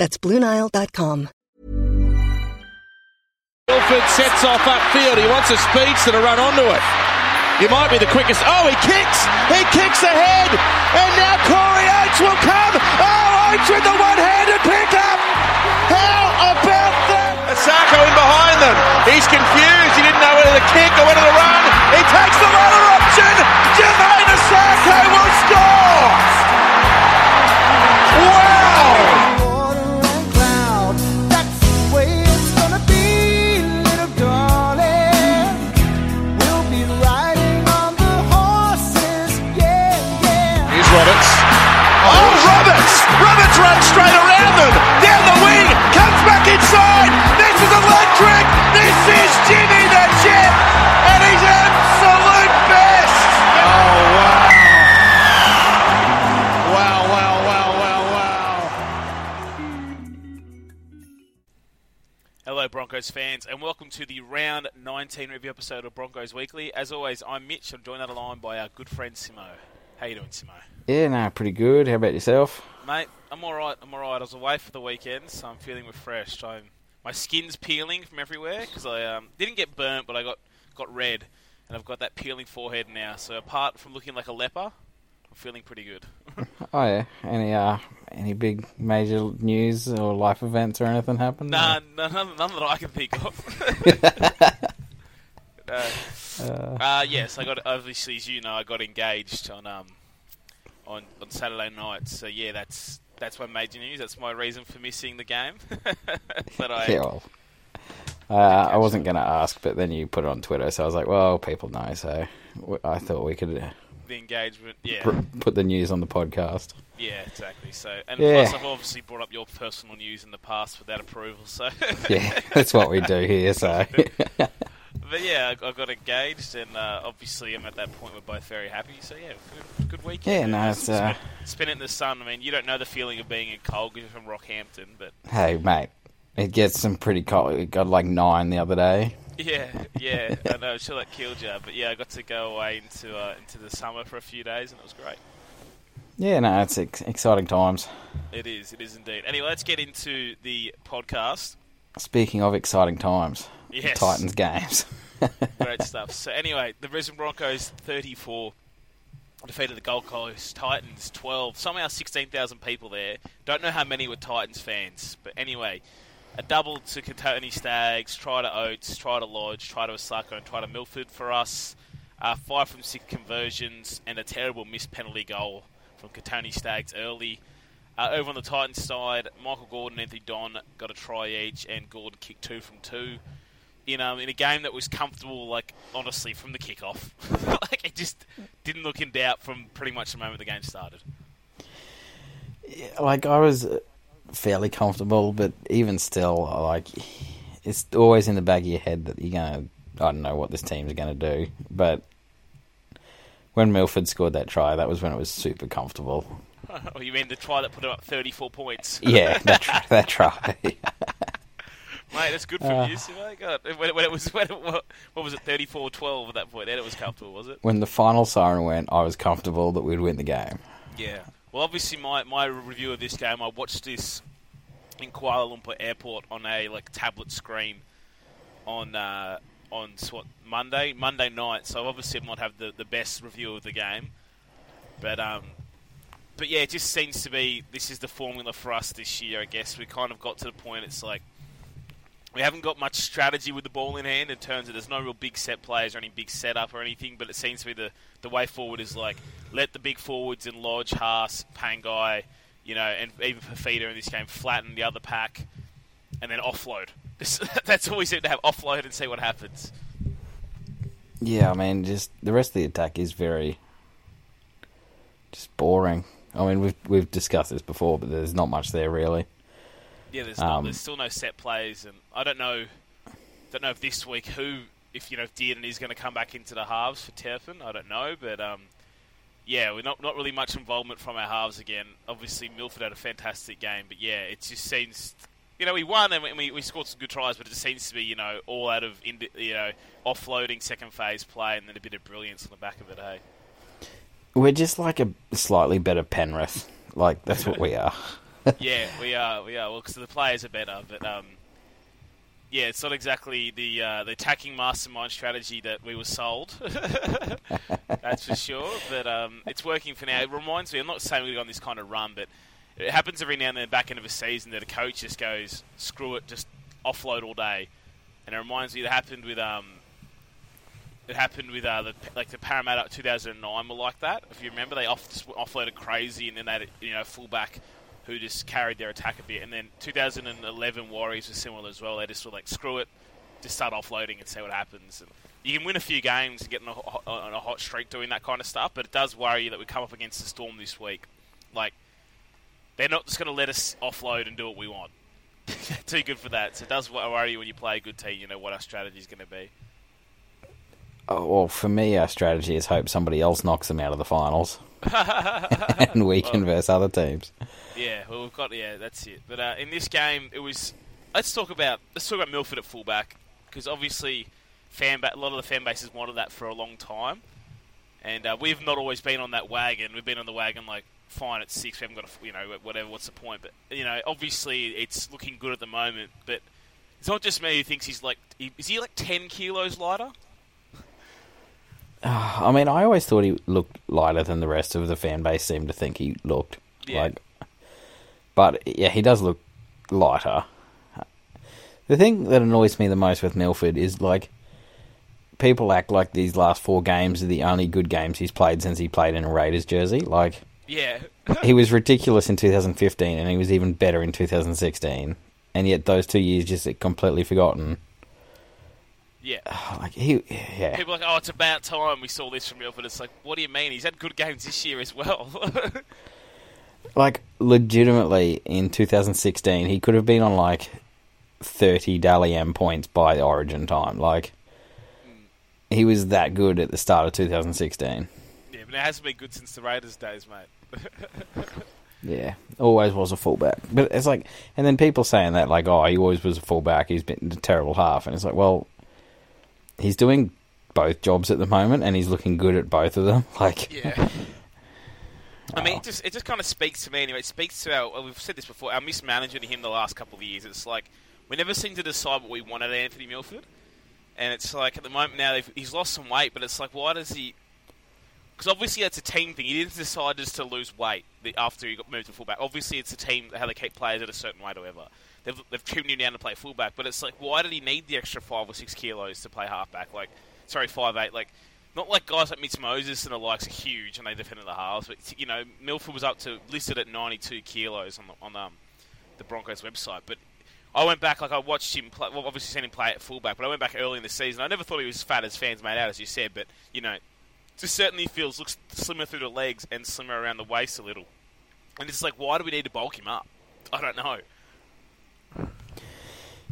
That's BlueNile.com. Milford sets off upfield. He wants a speedster to run onto it. He might be the quickest. Oh, he kicks! He kicks ahead! And now Corey Oates will come! Oh, Oates with the one-handed pickup! How about that? Isaako in behind them. He's confused. He didn't know whether to kick or whether to run. He takes the runner option. Jamayne Isaako will score! Broncos fans, and welcome to the round 19 review episode of Broncos Weekly. As always, I'm Mitch. I'm joined on the line by our good friend Simo. How you doing, Simo? Yeah, no, pretty good. How about yourself? Mate, I'm all right. I'm all right. I was away for the weekend, so I'm feeling refreshed. I'm, my skin's peeling from everywhere because I um, didn't get burnt, but I got got red, and I've got that peeling forehead now. So apart from looking like a leper, I'm feeling pretty good. Oh yeah. Any uh, any big major news or life events or anything happen? Nah, none, none, none that I can think of. no. Uh, yes, I got obviously as you know I got engaged on um on on Saturday night. So yeah, that's that's my major news. That's my reason for missing the game. but I Yeah, well, uh, I wasn't going to ask, but then you put it on Twitter, so I was like, well, people know, so I thought we could uh, the engagement, yeah, put the news on the podcast. yeah, exactly. So and Yeah. plus I've obviously brought up your personal news in the past without approval. So Yeah, that's what we do here. So But yeah, I, I got engaged, and uh, obviously I'm at that point we're both very happy. So yeah, good, good weekend. Yeah, no, it's, uh, spent it in the sun. I mean, you don't know the feeling of being in cold because you're from Rockhampton, but hey, mate, it gets some pretty cold. It got like nine the other day. Yeah, yeah, I know. I'm sure that killed you, but yeah, I got to go away into uh, into the summer for a few days, and it was great. Yeah, no, it's ex- exciting times. It is, it is indeed. Anyway, let's get into the podcast. Speaking of exciting times, Yes. Titans games. Great stuff. So anyway, the Brisbane Broncos 34 defeated the Gold Coast Titans 12. Somehow 16,000 people there. Don't know how many were Titans fans, but anyway, a double to Kotoni Staggs, try to Oates, try to Lodge, try to Isaako, and try to Milford for us. Uh, five from six conversions and a terrible missed penalty goal from Kotoni Staggs early. Uh, over on the Titans side, Michael Gordon and Anthony Don got a try each, and Gordon kicked two from two in um, in a game that was comfortable, like honestly, from the kickoff. like it just didn't look in doubt from pretty much the moment the game started. like I was fairly comfortable, but even still, like it's always in the back of your head that you're gonna. I don't know what this team's gonna do, but when Milford scored that try, that was when it was super comfortable. oh, you mean the try that put him up 34 points? Yeah, that try, that try. Mate, that's good from Uh. you. So, my God, when, when it was when it, what, what was it 34-12 at that point? Then it was comfortable, was it? when the final siren went, I was comfortable that we'd win the game. Yeah. Well, obviously, my, my review of this game, I watched this in Kuala Lumpur Airport on a like tablet screen on uh, on what Monday Monday night. So obviously, I might have the, the best review of the game, but um, but yeah, it just seems to be this is the formula for us this year. I guess we kind of got to the point. It's like we haven't got much strategy with the ball in hand in terms of there's no real big set plays or any big setup or anything, but it seems to be the, the way forward is like let the big forwards in Lodge, Haas, Pangai, you know, and even Fifita in this game flatten the other pack and then offload. This- That's all we seem to have offload and see what happens. Yeah, I mean, just the rest of the attack is very just boring. I mean, we've we've discussed this before, but there's not much there really. Yeah, there's, not, Um, there's still no set plays, and I don't know, don't know if this week who, if you know, Dearden is going to come back into the halves for Turpin. I don't know, but um, yeah, we're not not really much involvement from our halves again. Obviously, Milford had a fantastic game, but yeah, it just seems, you know, we won and we, we scored some good tries, but it just seems to be, you know, all out of you know offloading second phase play and then a bit of brilliance on the back of it. Hey, We're just like a slightly better Penrith. Like that's what we are. yeah, we are, we are. Well, because the players are better, but um, yeah, it's not exactly the uh, the attacking mastermind strategy that we were sold. That's for sure. But um, it's working for now. It reminds me. I'm not saying we're on this kind of run, but it happens every now and then back end of a season that a coach just goes, "Screw it, just offload all day." And it reminds me it happened with um, it happened with uh, the like the Parramatta 2009 were like that. If you remember, they off, offloaded crazy, and then they had you know fullback who just carried their attack a bit. And then 2011 Warriors were similar as well. They just were like, screw it, just start offloading and see what happens. And you can win a few games and get on a, on a hot streak doing that kind of stuff, but it does worry you that we come up against the Storm this week. Like, they're not just going to let us offload and do what we want. Too good for that. So it does worry you when you play a good team, you know what our strategy is going to be. Oh, well, for me, our strategy is hope somebody else knocks them out of the finals, and we can verse other teams. Yeah, well, we've got yeah, that's it. But uh, in this game, it was. Let's talk about let's talk about Milford at fullback because obviously, fan ba- a lot of the fan bases wanted that for a long time, and uh, we've not always been on that wagon. We've been on the wagon like fine at six. We haven't got a, you know whatever. What's the point? But you know, obviously, it's looking good at the moment. But it's not just me who thinks he's like is he like ten kilos lighter? I mean, I always thought he looked lighter than the rest of the fan base seemed to think he looked. Yeah. Like, but yeah, he does look lighter. The thing that annoys me the most with Milford is like people act like these last four games are the only good games he's played since he played in a Raiders jersey. Like Yeah, he was ridiculous in 2015, and he was even better in 2016. And yet those two years just get completely forgotten. Yeah. Like he, yeah. People are like, oh, it's about time we saw this from Milford. It's like, what do you mean? He's had good games this year as well. like legitimately in 2016 he could have been on like 30 Dally M points by the origin time like hmm. he was that good at the start of 2016 yeah, but it hasn't been good since the Raiders days, mate. yeah always was a fullback but it's like and then people saying that like oh he always was a fullback he's been a terrible half and it's like well he's doing both jobs at the moment and he's looking good at both of them like Yeah. I mean, it just it just kind of speaks to me anyway. It speaks to our. We've said this before. Our mismanagement of him the last couple of years. It's like we never seem to decide what we want of Anthony Milford, and it's like at the moment now he's lost some weight, but it's like why does he? Because obviously it's a team thing. He didn't decide just to lose weight after he got moved to fullback. Obviously it's a team how they keep players at a certain weight or whatever. They've they've him down to play fullback, but it's like why did he need the extra five or six kilos to play halfback? Like sorry, five eight. Like not like guys like Mitch Moses and the likes are huge and they defended the halves, but you know Milford was up to listed at 92 kilos on the, on um, the Broncos website. But I went back, like I watched him play. Well, obviously seen him play at fullback, but I went back early in the season. I never thought he was fat as fans made out, as you said. But you know, just certainly feels looks slimmer through the legs and slimmer around the waist a little. And it's like, why do we need to bulk him up? I don't know.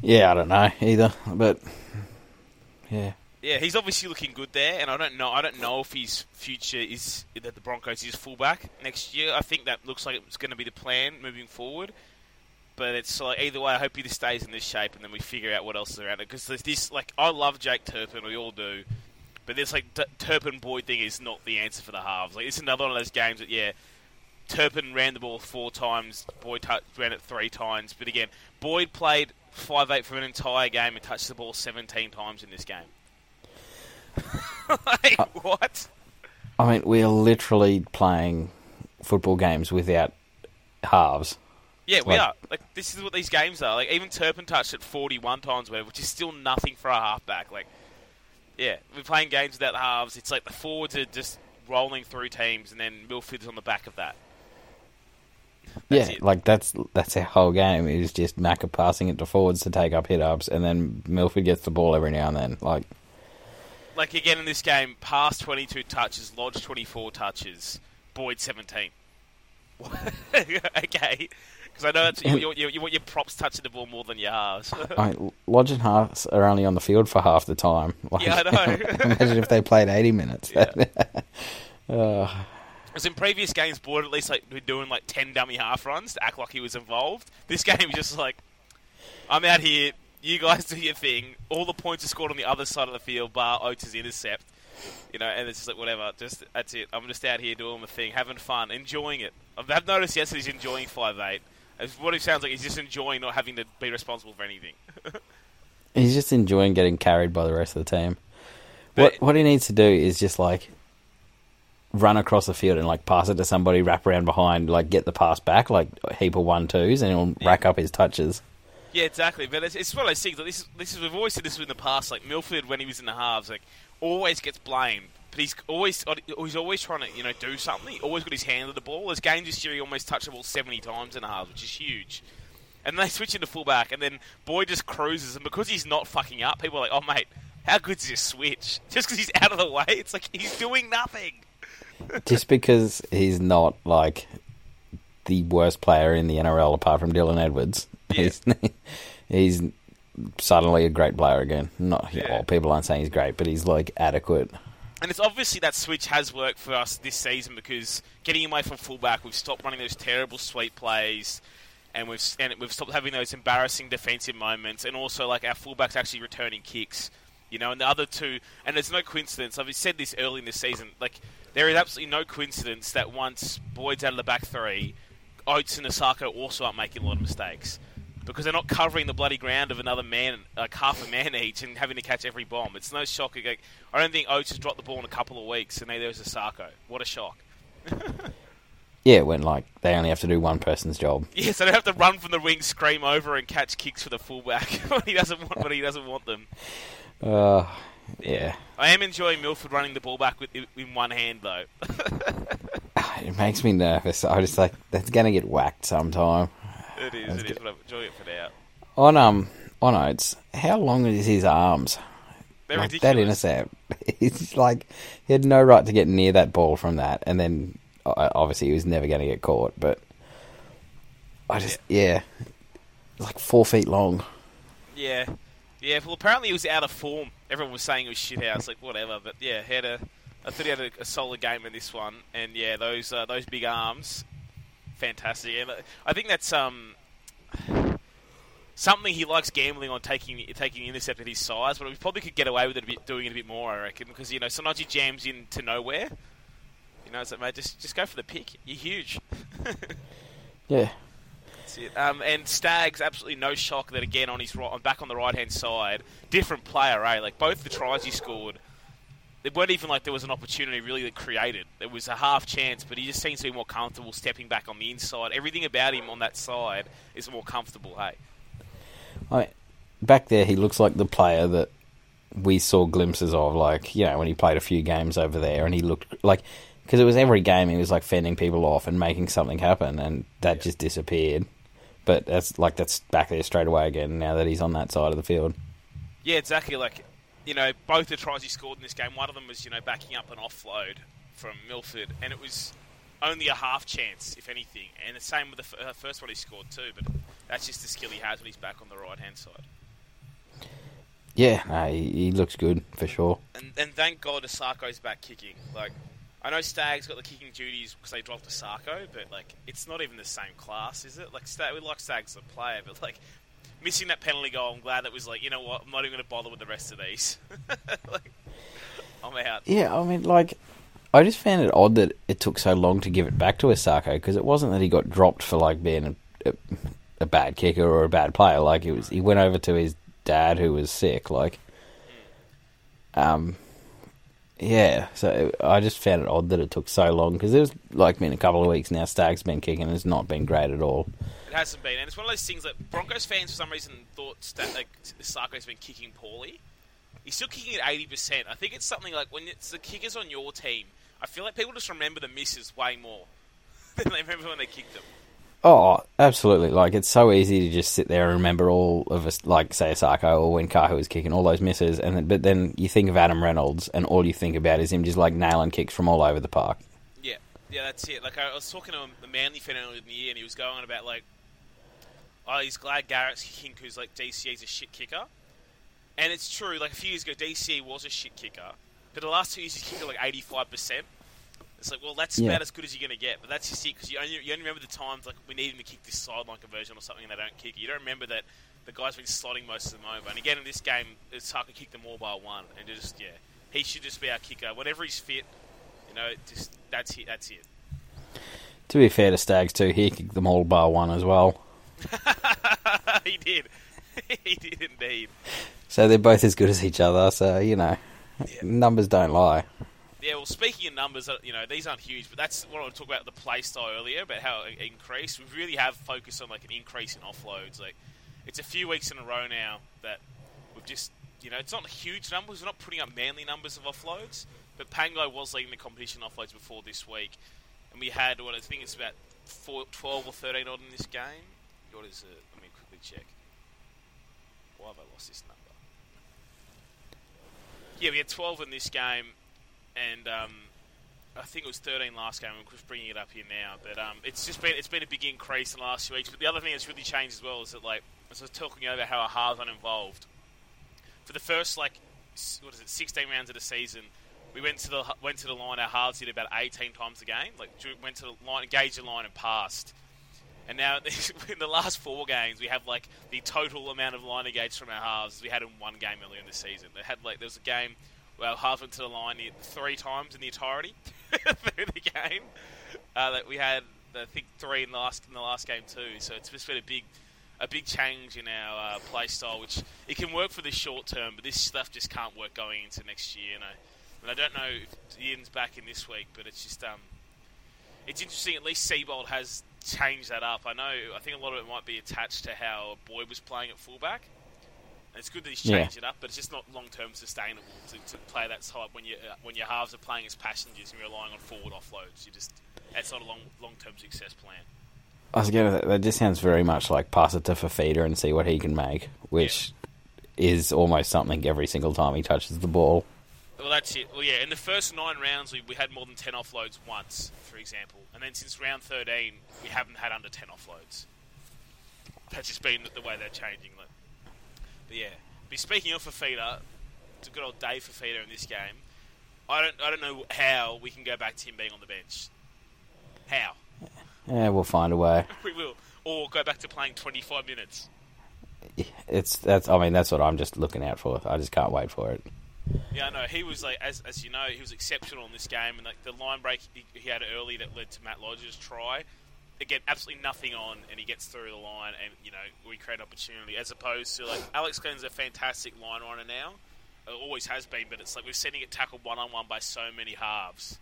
Yeah I don't know either but yeah Yeah, he's obviously looking good there, and I don't know. I don't know if his future is that the Broncos is fullback next year. I think that looks like it's going to be the plan moving forward. But it's like either way. I hope he stays in this shape, and then we figure out what else is around it. Because there's this like I love Jake Turpin, we all do, but this like T- Turpin Boyd thing is not the answer for the halves. Like it's another one of those games that yeah, Turpin ran the ball four times, Boyd tou ran it three times. But again, Boyd played five eight for an entire game and touched the ball seventeen times in this game. like, uh, what? I mean, we're literally playing football games without halves. Yeah, we Like- are. Like this is what these games are. Like even Turpin touched it forty-one times, whatever, which is still nothing for a halfback. Like, yeah, we're playing games without the halves. It's like the forwards are just rolling through teams, and then Milford's on the back of that. That's yeah, it. like that's that's our whole game is just Macca passing it to forwards to take up hit ups, and then Milford gets the ball every now and then. Like, Like again in this game, past twenty-two touches, Lodge twenty-four touches, Boyd seventeen. okay, Because I know that's, you, you, you, you want your props touching the ball more than your halves. I mean, Lodge and Haas are only on the field for half the time. Like, Yeah, I know. imagine if they played 80 minutes. Uh, Because in previous games, Boyd at least like been doing like ten dummy half runs to act like he was involved. This game was just like, I'm out here. You guys do your thing. All the points are scored on the other side of the field, bar Oates' intercept. You know, and it's just like whatever. Just that's it. I'm just out here doing my thing, having fun, enjoying it. I've, I've noticed yesterday he's enjoying five eight. What it sounds like he's just enjoying not having to be responsible for anything. he's just enjoying getting carried by the rest of the team. But- what what he needs to do is just like run across the field and like pass it to somebody, wrap around behind, like get the pass back, like a heap of one twos, and he'll rack up his touches. Yeah, exactly. But it's, it's one of those things. Like this, is, this is we've always said this in the past. Like Milford, when he was in the halves, like always gets blamed, but he's always oh, he's always trying to you know do something. He always got his hand on the ball. His game this year, he almost touched the ball seventy times in the halves, which is huge. And then they switch into fullback, and then Boyd just cruises, and because he's not fucking up, people are like, "Oh mate, how good's this switch?" Just because he's out of the way, it's like he's doing nothing. Just because he's not like the worst player in the NRL apart from Dylan Edwards, Yeah. he's, he's suddenly a great player again. Not Yeah. well, people aren't saying he's great, but he's like adequate. And it's obviously that switch has worked for us this season because getting away from fullback, we've stopped running those terrible sweep plays, and we've and we've stopped having those embarrassing defensive moments, and also like our fullbacks actually returning kicks, you know. And the other two, and there's no coincidence. I've said this early in the season, like there is absolutely no coincidence that once Boyd's out of the back three, Oates and Isaako also aren't making a lot of mistakes. Because they're not covering the bloody ground of another man, like half a man each, and having to catch every bomb. It's no shock. Like, I don't think Oates has dropped the ball in a couple of weeks, and neither has Isaako. What a shock! Yeah, when like they only have to do one person's job. Yeah, so they don't have to run from the wing, scream over, and catch kicks for the fullback when he doesn't want when he doesn't want them. Uh, yeah, I am enjoying Milford running the ball back with in one hand though. it makes me nervous. I just like that's gonna get whacked sometime. it is, That's it is, good. but I'm enjoying it for now. On um on Oates, how long is his arms? They're like that intercept. It's like he had no right to get near that ball from that, and then obviously he was never going to get caught. But I just yeah, it's like four feet long. Yeah, yeah. Well, apparently he was out of form. Everyone was saying it was shit house, like whatever. But yeah, had a. I thought he had a, a solid game in this one, and yeah, those uh, those big arms, fantastic. And uh, I think that's um something he likes gambling on taking taking the intercept at his size, but we probably could get away with it a bit, doing it a bit more. I reckon because you know sometimes he jams into nowhere. You know, it's like mate, just just go for the pick. You're huge. Yeah, That's it. Um, and Staggs, absolutely no shock that again on his right, on back on the right hand side, different player, eh? Like both the tries he scored, it weren't even like there was an opportunity really that created. There was a half chance, but he just seems to be more comfortable stepping back on the inside. Everything about him on that side is more comfortable. Hey, I mean, back there he looks like the player that we saw glimpses of, like you know when he played a few games over there, and he looked like because it was every game he was like fending people off and making something happen, and that just disappeared. But that's like that's back there straight away again now that he's on that side of the field. yeah, exactly. Like you know, both the tries he scored in this game, one of them was you know backing up an offload from Milford, and it was only a half chance, if anything. And the same with the f- uh, first one he scored too, but that's just the skill he has when he's back on the right hand side. Yeah, no, he, he looks good for sure. And, and thank God Isaako's back kicking. Like, I know Stag's got the kicking duties because they dropped Isaako, but like, it's not even the same class, is it? Like, Stag, we like Stag's a player, but like, missing that penalty goal, I'm glad that was like, you know what, I'm not even going to bother with the rest of these. like, I'm out. Yeah, I mean, like, I just found it odd that it took so long to give it back to Isaako because it wasn't that he got dropped for like being a, a, a bad kicker or a bad player. Like, it was he went over to his dad who was sick. Like, um, yeah. So I just found it odd that it took so long because it was like been a couple of weeks now. Stag's been kicking and it's not been great at all. It hasn't been, and it's one of those things that Broncos fans for some reason thought that like Isaako's been kicking poorly. He's still kicking at eighty percent. I think it's something like when it's the kickers on your team. I feel like people just remember the misses way more than they remember when they kicked them. Oh, absolutely! Like it's so easy to just sit there and remember all of us, like say Isaako or when Kahu was kicking all those misses, and then, but then you think of Adam Reynolds, and all you think about is him just like nailing kicks from all over the park. Yeah, yeah, that's it. Like I was talking to a Manly fan earlier in the year, and he was going on about like oh, he's glad Garrick's kicking because like DCA's a shit kicker. And it's true. Like a few years ago, DCA was a shit kicker, but the last two years he's kicked like eighty five percent. It's like, well, that's Yeah. about as good as you're going to get. But that's just it because you only, you only remember the times like we need him to kick this sideline conversion or something, and they don't kick it. You don't remember that the guy's been slotting most of them over. And again, in this game, it's Tucker kicked them all by one, and just yeah, he should just be our kicker. Whenever he's fit, you know, just that's it. That's it. To be fair to Staggs too, he kicked them all bar one as well. he did. he did indeed. So they're both as good as each other. So you know, Yeah. numbers don't lie. Yeah, well, speaking of numbers, uh, you know, these aren't huge, but that's what I want to talk about the play style earlier, about how it increased. We really have focused on, like, an increase in offloads. Like, it's a few weeks in a row now that we've just, you know, it's not huge numbers. We're not putting up manly numbers of offloads, but Pango was leading the competition offloads before this week. And we had, what I think it's about four, 12 or 13 odd in this game. What is it? Let me quickly check. Why have I lost this number? Yeah, we had 12 in this game, and um, I think it was 13 last game. I'm just bringing it up here now, but um, it's just been it's been a big increase in the last few weeks. But the other thing that's really changed as well is that like I was talking over how our halves involved for the first like what is it 16 rounds of the season. We went to the went to the line. Our halves did about 18 times a game. Like went to the line, engaged the line, and passed. And now in the last four games, we have like the total amount of line engaged from our halves we had in one game earlier in the season. They had like there was a game halves went to the line three times in the entirety through the game. Uh, that we had I think three in the last in the last game too. So it's just been a big a big change in our uh, play style, which it can work for the short term, but this stuff just can't work going into next year. You know, and I don't know if Ian's back in this week, but it's just um, it's interesting. At least Seibold has changed that up. I know. I think a lot of it might be attached to how Boyd was playing at fullback. It's good that he's Yeah. changed it up, but it's just not long term sustainable to, to play that type when you uh, when your halves are playing as passengers and you're relying on forward offloads. You just that's not a long long term success plan. I was gonna. That just sounds very much like pass it to Fifita and see what he can make, which is almost something every single time he touches the ball. Well, that's it. Well, yeah, in the first nine rounds, we, we had more than 10 offloads once, for example. And then since round 13, we haven't had under 10 offloads. That's just been the way they're changing. Like. But yeah. But speaking of Fifita, it's a good old day for Fifita in this game. I don't, I don't know how we can go back to him being on the bench. How? Yeah, we'll find a way. We will. Or go back to playing 25 minutes. It's that's. I mean, that's what I'm just looking out for. I just can't wait for it. Yeah, no, he was like, as, as you know, he was exceptional in this game, and like the line break he, he had early that led to Matt Lodge's try. Again, absolutely nothing on, and he gets through the line, and you know we create opportunity. As opposed to like Alex Glenn's a fantastic line runner now, always has been, but it's like we're sending it tackled one on one by so many halves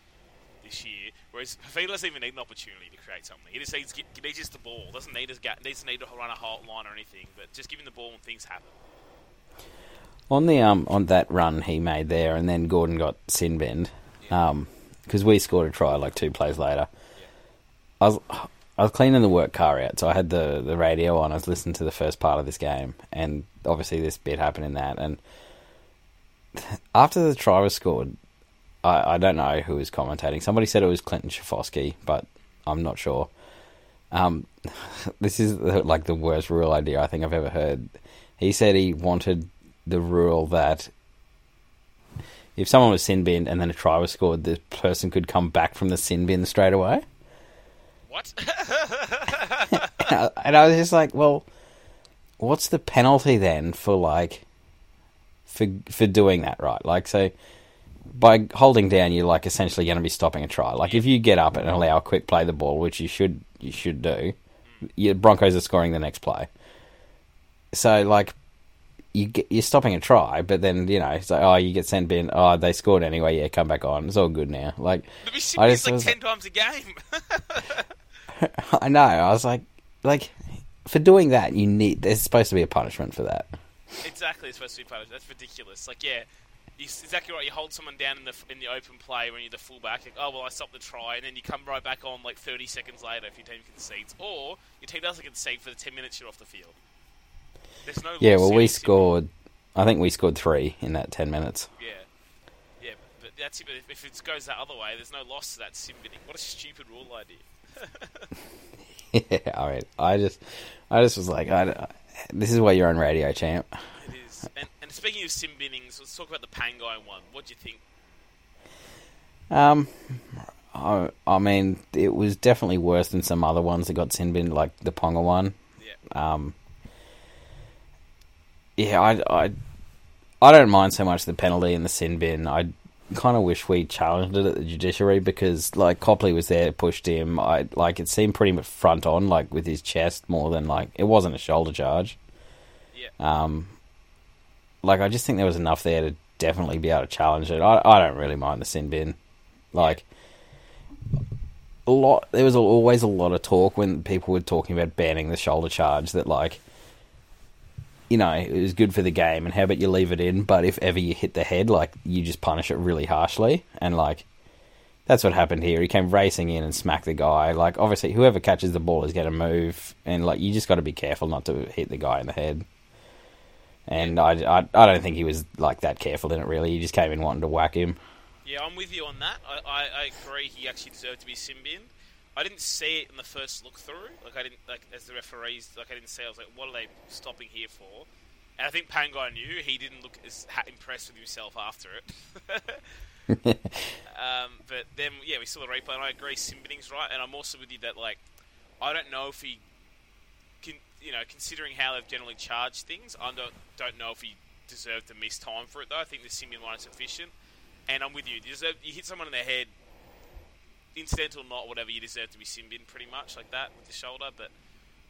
this year. Whereas he doesn't even need an opportunity to create something. He just needs, he needs just the ball. Doesn't need to doesn't need to run a whole line or anything, but just give him the ball and things happen. On the um on that run he made there, and then Gordon got sin binned, um because we scored a try like two plays later. I was I was cleaning the work car out, so I had the the radio on. I was listening to the first part of this game, and obviously this bit happened in that. And after the try was scored, I, I don't know who was commentating. Somebody said it was Clinton Schifcofske, but I'm not sure. Um, this is like the worst rule idea I think I've ever heard. He said he wanted the rule that if someone was sin binned and then a try was scored, the person could come back from the sin bin straight away. What? and I was just like, well, what's the penalty then for like for for doing that, right? Like, so by holding down, you're like essentially going to be stopping a try. Like, if you get up and allow a quick play the ball, which you should you should do, your Broncos are scoring the next play. So like. You get, you're stopping a try, but then you know it's like, oh, you get sent bin. Oh, they scored anyway. Yeah, come back on. It's all good now. Like, I just like ten times a game. I know. I was like, like for doing that, you need. There's supposed to be a punishment for that. exactly, it's supposed to be punished. That's ridiculous. Like, yeah, you, exactly right. You hold someone down in the in the open play when you're the fullback. Like, oh well, I stopped the try, and then you come right back on like 30 seconds later if your team concedes, or your team doesn't concede for the 10 minutes you're off the field. There's no. Yeah. Well, we scored. I think we scored three in that ten minutes. Yeah. Yeah, but that's it. But if, if it goes that other way, there's no loss to that sin binning. What a stupid rule idea. Yeah, I mean, I just, I just was like, I, this is why you're on radio, champ. It is. And, and speaking of sin binnings, let's talk about the Pangai one. What do you think? Um, I, I mean, it was definitely worse than some other ones that got sin bin, like the Ponga one. Yeah. Um, yeah, I, I, I don't mind so much the penalty and the sin bin. I kind of wish we challenged it at the judiciary because, like, Copley was there, pushed him. I like it seemed pretty much front on, like with his chest, more than like it wasn't a shoulder charge. Yeah. Um, like I just think there was enough there to definitely be able to challenge it. I, I don't really mind the sin bin. Like a lot, there was always a lot of talk when people were talking about banning the shoulder charge. That like, you know, it was good for the game, and how about you leave it in? But if ever you hit the head, like you just punish it really harshly, and like. That's what happened here. He came racing in and smacked the guy. Like, obviously, whoever catches the ball is going to move, and like, you just got to be careful not to hit the guy in the head. And I, I, I don't think he was like that careful in it. Really, he just came in wanting to whack him. Yeah, I'm with you on that. I, I, I agree. He actually deserved to be sin bin. I didn't see it in the first look through. Like I didn't like as the referees. Like I didn't see. I was like, what are they stopping here for? And I think Pangai knew he didn't look as impressed with himself after it. um, but then, yeah, we saw the replay, and I agree, sin binning's right. And I'm also with you that like, I don't know if he, can, you know, considering how they've generally charged things, I don't don't know if he deserved to miss time for it though. I think the sin bin one is sufficient. And I'm with you. You, deserve, you hit someone in the head, incidental or not, whatever, you deserve to be sin bin pretty much like that with the shoulder. But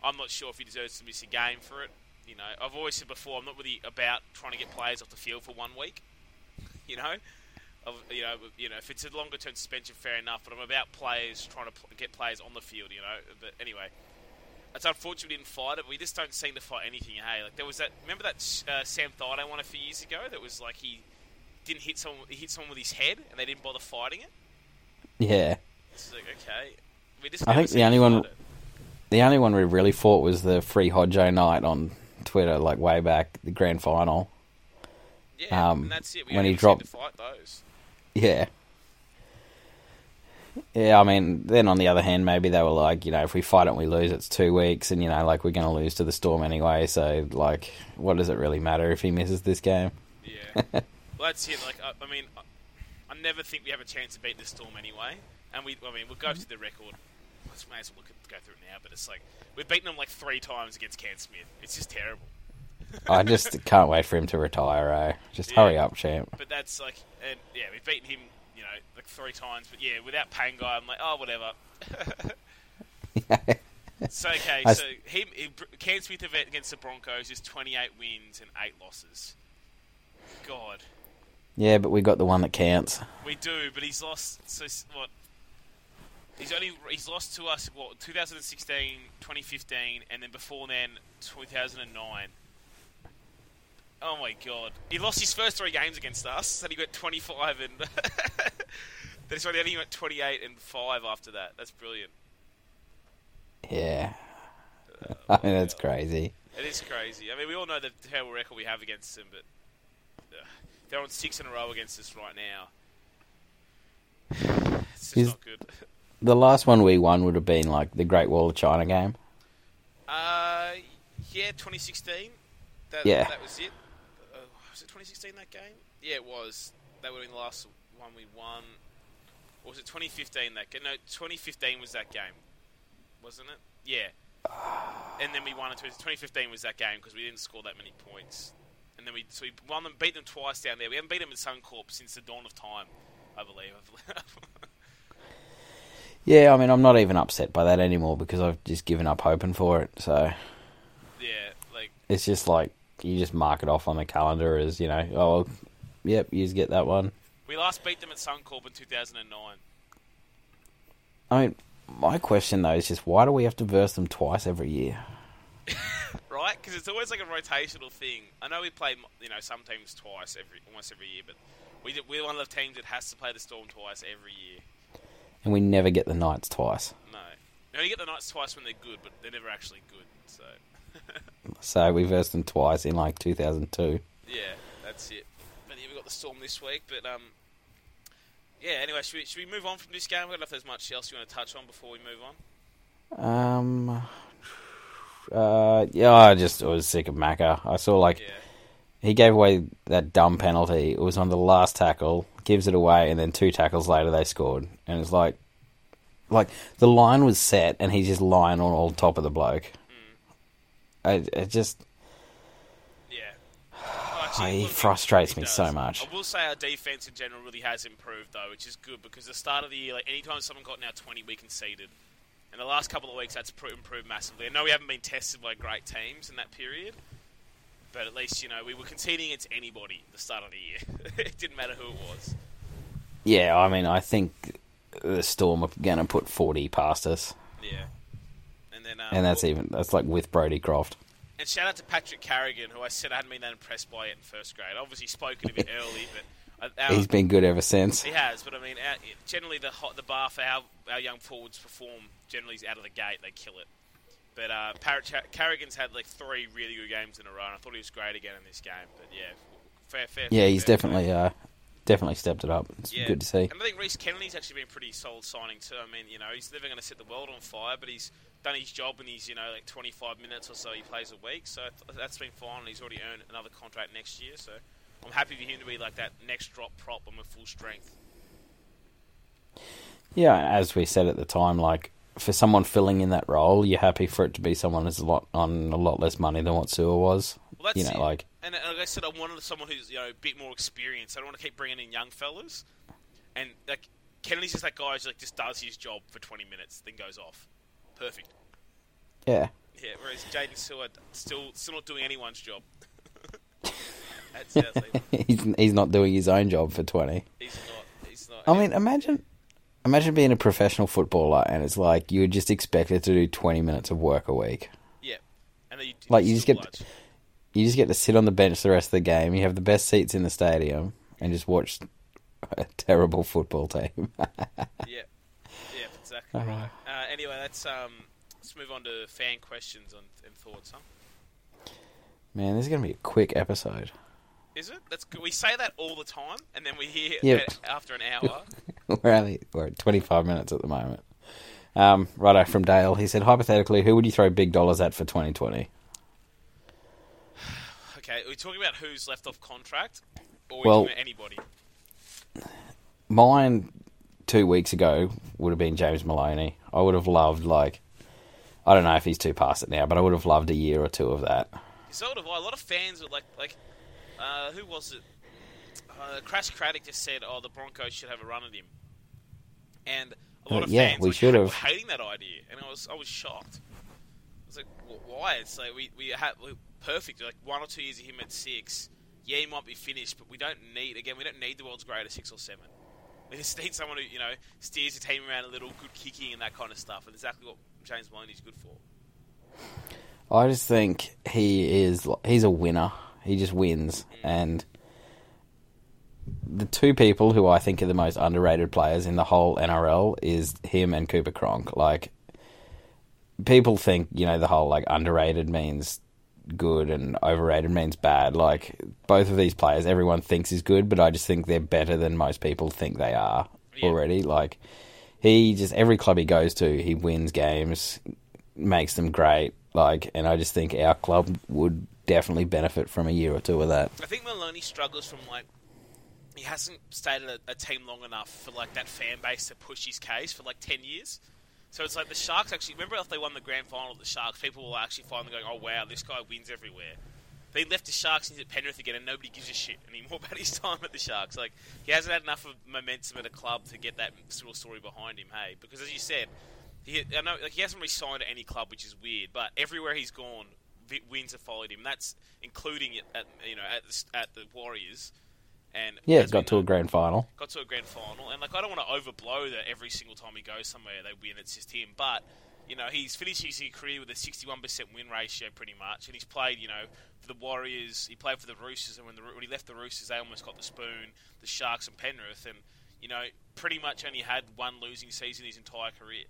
I'm not sure if he deserves to miss a game for it. You know, I've always said before, I'm not really about trying to get players off the field for one week. You know, of, you know, you know, if it's a longer term suspension, fair enough. But I'm about players trying to pl- get players on the field. You know, but anyway, it's unfortunate we didn't fight it. But we just don't seem to fight anything. Hey, like there was that. Remember that uh, Sam Thaiday one a few years ago? That was like he didn't hit someone. He hit someone with his head, and they didn't bother fighting it. Yeah, It's like okay, we just. I think the only one- the only one we really fought was the free Hodjo night on Twitter, like way back the grand final. Yeah, um, and that's it. We when he dropped- to fight those. Yeah. Yeah, I mean, then on the other hand, maybe they were like, you know, if we fight it and we lose, it's two weeks, and, you know, like, we're going to lose to the Storm anyway, so, like, what does it really matter if he misses this game? Yeah. well, that's it. Like, I, I mean, I, I never think we have a chance to beat the Storm anyway. And we, I mean, we'll go to the record. Let's may as well look at, go through it now. But it's like we've beaten them like three times against Ken Smith. It's just terrible. I just can't wait for him to retire, eh? Just Yeah. hurry up, champ. But that's like, and yeah, we've beaten him, you know, like three times. But yeah, without Pangai, I'm like, oh, whatever. So okay, I so him, he, Cam Smith event against the Broncos is 28 wins and eight losses. God, yeah, but we got the one that counts. we do, but he's lost. So what? He's only he's lost to us what 2016, 2015, and then before then 2009. Oh my god! He lost his first three games against us. Then he went 25 and then sorry, then he went 28 and five after that. That's brilliant. Yeah. I mean, that's crazy. It is crazy. I mean, we all know the terrible record we have against them, but uh, they're on six in a row against us right now. It's just Is- not good. The last one we won would have been, like, the Great Wall of China game. Uh, yeah, 2016. That, Yeah. that was it. Uh, was it 2016 that game? Yeah, it was. That would have been the last one we won. Or was it 2015 that game? No, 2015 was that game, wasn't it? Yeah. And then we won in 2015 was that game because we didn't score that many points. And then we so we won them, beat them twice down there. We haven't beat them at Suncorp since the dawn of time, I believe. Yeah, I mean, I'm not even upset by that anymore because I've just given up hoping for it. So yeah, like it's just like you just mark it off on the calendar as you know. Oh, well, yep, you just get that one. we last beat them at Suncorp in 2009. I mean, my question though is just why do we have to verse them twice every year? right? Because it's always like a rotational thing. I know we play, you know, some teams twice every almost every year, but we we're one of the teams that has to play the Storm twice every year. And we never get the Knights twice. No, now you get the Knights twice when they're good, but they're never actually good. So So we versed them twice in like 2002. yeah, that's it. But yeah, we got the Storm this week, but um. Yeah. Anyway, should we, should we move on from this game? I don't know if there's much else you want to touch on before we move on. Um. Uh. Yeah. I just I was sick of Macca. I saw like Yeah. he gave away that dumb penalty. It was on the last tackle, gives it away, and then two tackles later they scored. And it's like, like the line was set, and he's just lying on all top of the bloke. Mm. I, it just Yeah. Well, he look, frustrates he me does. so much. I will say our defense in general really has improved though, which is good because the start of the year, like anytime someone got now 20, we conceded. In the last couple of weeks, that's improved massively. I know we haven't been tested by great teams in that period, but at least you know we were conceding against anybody at the start of the year. it didn't matter who it was. yeah. I mean, I think the Storm are going to put forty past us, Yeah. And then, um, and that's even that's like with Brodie Croft. And shout out to Patrick Carrigan, who I said I hadn't been that impressed by yet in first grade. Obviously, spoken a bit early, but uh, our, He's been good ever since. He has, but I mean, our, generally the hot, the bar for how our young forwards perform generally is out of the gate. They kill it. But uh, Carrigan's had like three really good games in a row. And I thought he was great again in this game. But yeah, fair, fair. Yeah, he's fair definitely uh, definitely stepped it up. It's Yeah. good to see. And I think Rhys Kennedy's actually been pretty solid signing too. I mean, you know, he's never going to set the world on fire, but he's done his job in his, you know, like 25 minutes or so he plays a week. So that's been fine. and He's already earned another contract next year. So I'm happy for him to be like that next drop prop on full strength. Yeah, as we said at the time, like for someone filling in that role, you're happy for it to be someone who's a lot on a lot less money than what Sewer was. Well, that's you know, it. like and, and like I said, I wanted someone who's you know a bit more experienced. I don't want to keep bringing in young fellas. And like Kennedy's just that guy who like just does his job for 20 minutes, then goes off. Perfect. yeah, Yeah. Whereas Jaden Stewart still still not doing anyone's job. He's he's not doing his own job for twenty. he's not. He's not. I mean, imagine imagine being a professional footballer and it's like you're just expected to do twenty minutes of work a week. yeah. And you, Like, you just get-. You just get to sit on the bench the rest of the game. You have the best seats in the stadium and just watch a terrible football team. Yeah. Yeah. Exactly right. Uh, anyway, let's um let's move on to fan questions on, and thoughts, huh? Man, this is gonna be a quick episode. Is it? That's good. We say that all the time, and then we hear Yeah. it after an hour. we're only we're at 25 minutes at the moment. Um, righto from Dale. He said, hypothetically, who would you throw big dollars at for 2020? Okay, are we talking about who's left off contract, or Well- anybody? Mine two weeks ago would have been James Maloney. I would have loved like I don't know if he's too past it now, but I would have loved a year or two of that. Sort of. A lot of fans were like, like, uh, who was it? Uh, Crash Craddock just said, "Oh, the Broncos should have a run at him," and a lot Uh, of yeah, fans we like, should ha- have. were hating that idea, and I was, I was shocked. I was like, why? It's like we we have we perfect. Like one or two years of him at six. Yeah, he might be finished, but we don't need again. We don't need the world's greatest six or seven. We just need someone who you know steers the team around a little, good kicking and that kind of stuff. And exactly what James Maloney's good for. I just think he is he's a winner. He just wins and the two people who I think are the most underrated players in the whole NRL is him and Cooper Cronk. Like people think, you know, the whole like underrated means good and overrated means bad. Like both of these players everyone thinks is good, but I just think they're better than most people think they are Yeah. already. Like he just every club he goes to, he wins games, makes them great. Like, and I just think our club would definitely benefit from a year or two of that. I think Maloney struggles from like he hasn't stayed at a, a team long enough for like that fan base to push his case for like ten years. So it's like the Sharks actually remember if they won the grand final the Sharks, people were actually finally going, "Oh wow, this guy wins everywhere." They left the Sharks and he's at Penrith again, and nobody gives a shit anymore about his time at the Sharks. Like he hasn't had enough of momentum at a club to get that sort of story behind him. Hey, because as you said, he, I know like he hasn't re-signed to any club, which is weird. But everywhere he's gone, wins have followed him. That's including it at you know at the, at the Warriors. And Yeah, got to know- a grand final. got to a grand final, and like I don't want to overblow that every single time he goes somewhere they win. It's just him, but you know he's finished his career with a 61% win ratio pretty much, and he's played you know for the Warriors. He played for the Roosters, and when, the, when he left the Roosters, they almost got the spoon. The Sharks and Penrith, and you know pretty much only had one losing season his entire career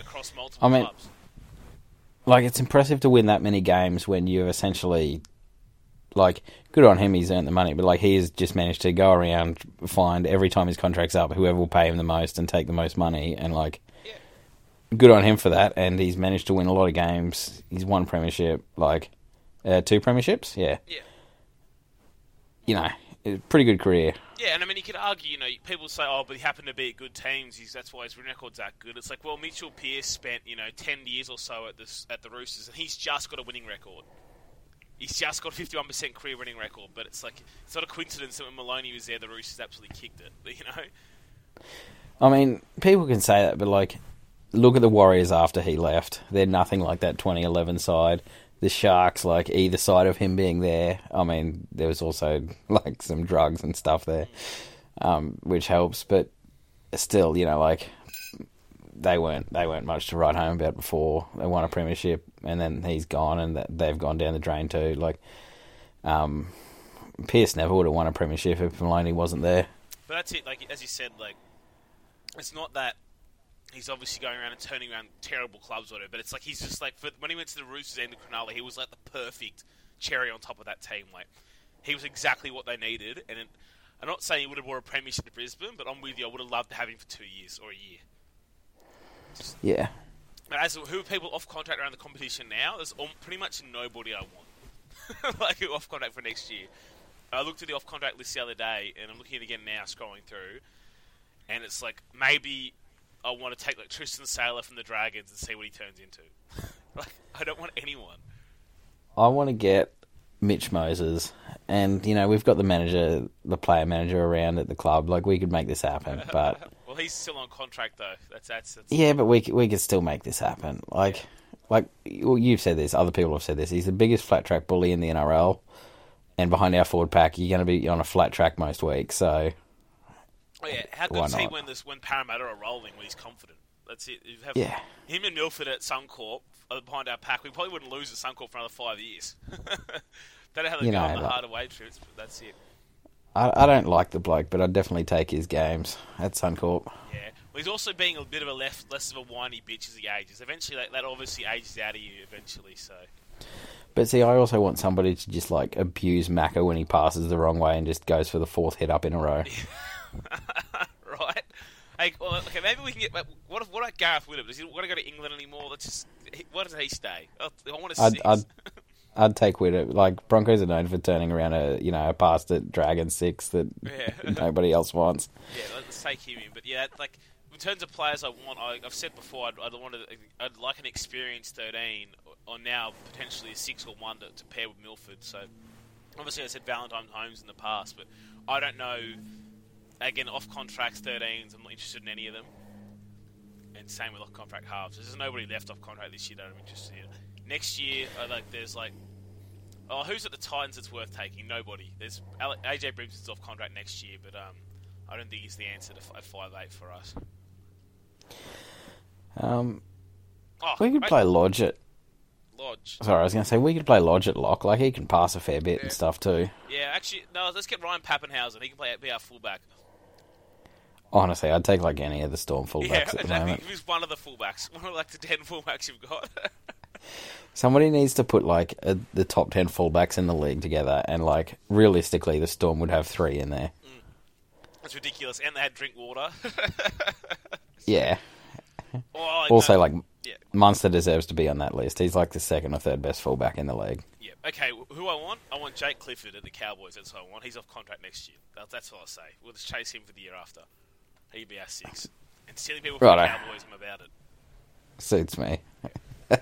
across multiple I mean- clubs. Like, it's impressive to win that many games when you essentially, like, good on him, he's earned the money, but like, he has just managed to go around, find every time his contract's up, whoever will pay him the most and take the most money, and like, good on him for that, and he's managed to win a lot of games. He's won premiership, like uh, two premierships. Yeah, Yeah. you know, pretty good career. Yeah, and I mean, you could argue, you know, people say, oh, but he happened to be at good teams. He's, that's why his record's that good. It's like, well, Mitchell Pearce spent, you know, 10 years or so at, this, at the Roosters, and he's just got a winning record. He's just got a 51% career winning record, but it's like, it's not a coincidence that when Maloney was there, the Roosters absolutely kicked it, but, you know? I mean, people can say that, but like, look at the Warriors after he left. They're nothing like that 2011 side. The Sharks, like either side of him being there. I mean, there was also like some drugs and stuff there, um, which helps. But still, you know, like they weren't they weren't much to write home about before they won a premiership, and then he's gone, and they've gone down the drain too. Like, um, Pearce never would have won a premiership if Maloney wasn't there. But that's it. Like as you said, like it's not that he's obviously going around and turning around terrible clubs or whatever. But it's like he's just like for, when he went to the Roosters and the Cronulla, he was like the perfect cherry on top of that team. Like he was exactly what they needed. And it, I'm not saying he would have won a premiership to Brisbane, but I'm with you. I would have loved to have him for two years or a year. Yeah, But as who are people off contract around the competition now? There's al- pretty much nobody I want. like who off contract for next year. I looked at the off contract list the other day, and I'm looking at it again now, scrolling through, and it's like maybe I want to take like Tristan Sailor from the Dragons and see what he turns into. like I don't want anyone. I want to get Mitch Moses, and you know we've got the manager, the player manager around at the club. Like we could make this happen, but Well, he's still on contract though. That's that's, that's yeah, but we we could still make this happen. Like like well, you've said this, other people have said this. He's the biggest flat track bully in the NRL, and behind our forward pack, you're going to be on a flat track most weeks. So Oh yeah, how Why good is he not? when this when Parramatta are rolling when he's confident? That's it. You have Yeah. him and Milford at Suncorp uh, behind our pack. We probably wouldn't lose at Suncorp for another five years. Don't know how they You go know, on the like- hard away trips, but that's it. I, I don't like the bloke, but I'd definitely take his games at Suncorp. Yeah. Well, he's also being a bit of a left, less of a whiny bitch as he ages. Eventually, that, that obviously ages out of you. Eventually, so But see, I also want somebody to just like abuse Macca when he passes the wrong way and just goes for the fourth hit up in a row. right. Hey, well, okay, maybe we can get. What if what about Gareth Widdop? Does he want to go to England anymore? Let's just. What does he stay? Oh, I, I want to I'd. I'd I'd take Widdop. Like Broncos are known for turning around a you know a pass at Dragon six that Yeah. nobody else wants. Yeah, let's take him in. But yeah, like in terms of players, I want. I, I've said before, I'd, I'd want to. I'd like an experienced thirteen, or now potentially a six or one to, to pair with Milford. So obviously, I said Valentine Holmes in the past, but I don't know. Again, off contracts, 13s, I'm not interested in any of them. And same with off contract halves. There's nobody left off contract this year that I'm interested in. Next year, I like there's like Oh, who's at the Titans that's worth taking? Nobody. There's AJ Brimson's off contract next year, but um, I don't think he's the answer to f- five eight for us. Um, Oh, we could mate, play Lodge at. Lodge. Sorry, I was going to say we could play Lodge at lock. Like he can pass a fair bit and stuff too. Yeah, actually, no. Let's get Ryan Papenhuyzen. He can play be our fullback. Honestly, I'd take like any of the Storm fullbacks yeah, at the exactly. moment. He was one of the fullbacks. One of like the ten fullbacks you've got. Somebody needs to put like a, the top ten fullbacks in the league together, and like realistically, the Storm would have three in there. Mm. That's ridiculous. And they had drink water. Yeah. oh, Also, no. like yeah, Munster deserves to be on that list. He's like the second or third best fullback in the league. yeah. Okay, who I want? I want Jake Clifford at the Cowboys. That's who I want. He's off contract next year. That, that's what I say. We'll just chase him for the year after. He'd be our six. And stealing people from the. Cowboys, I'm about it. Suits me.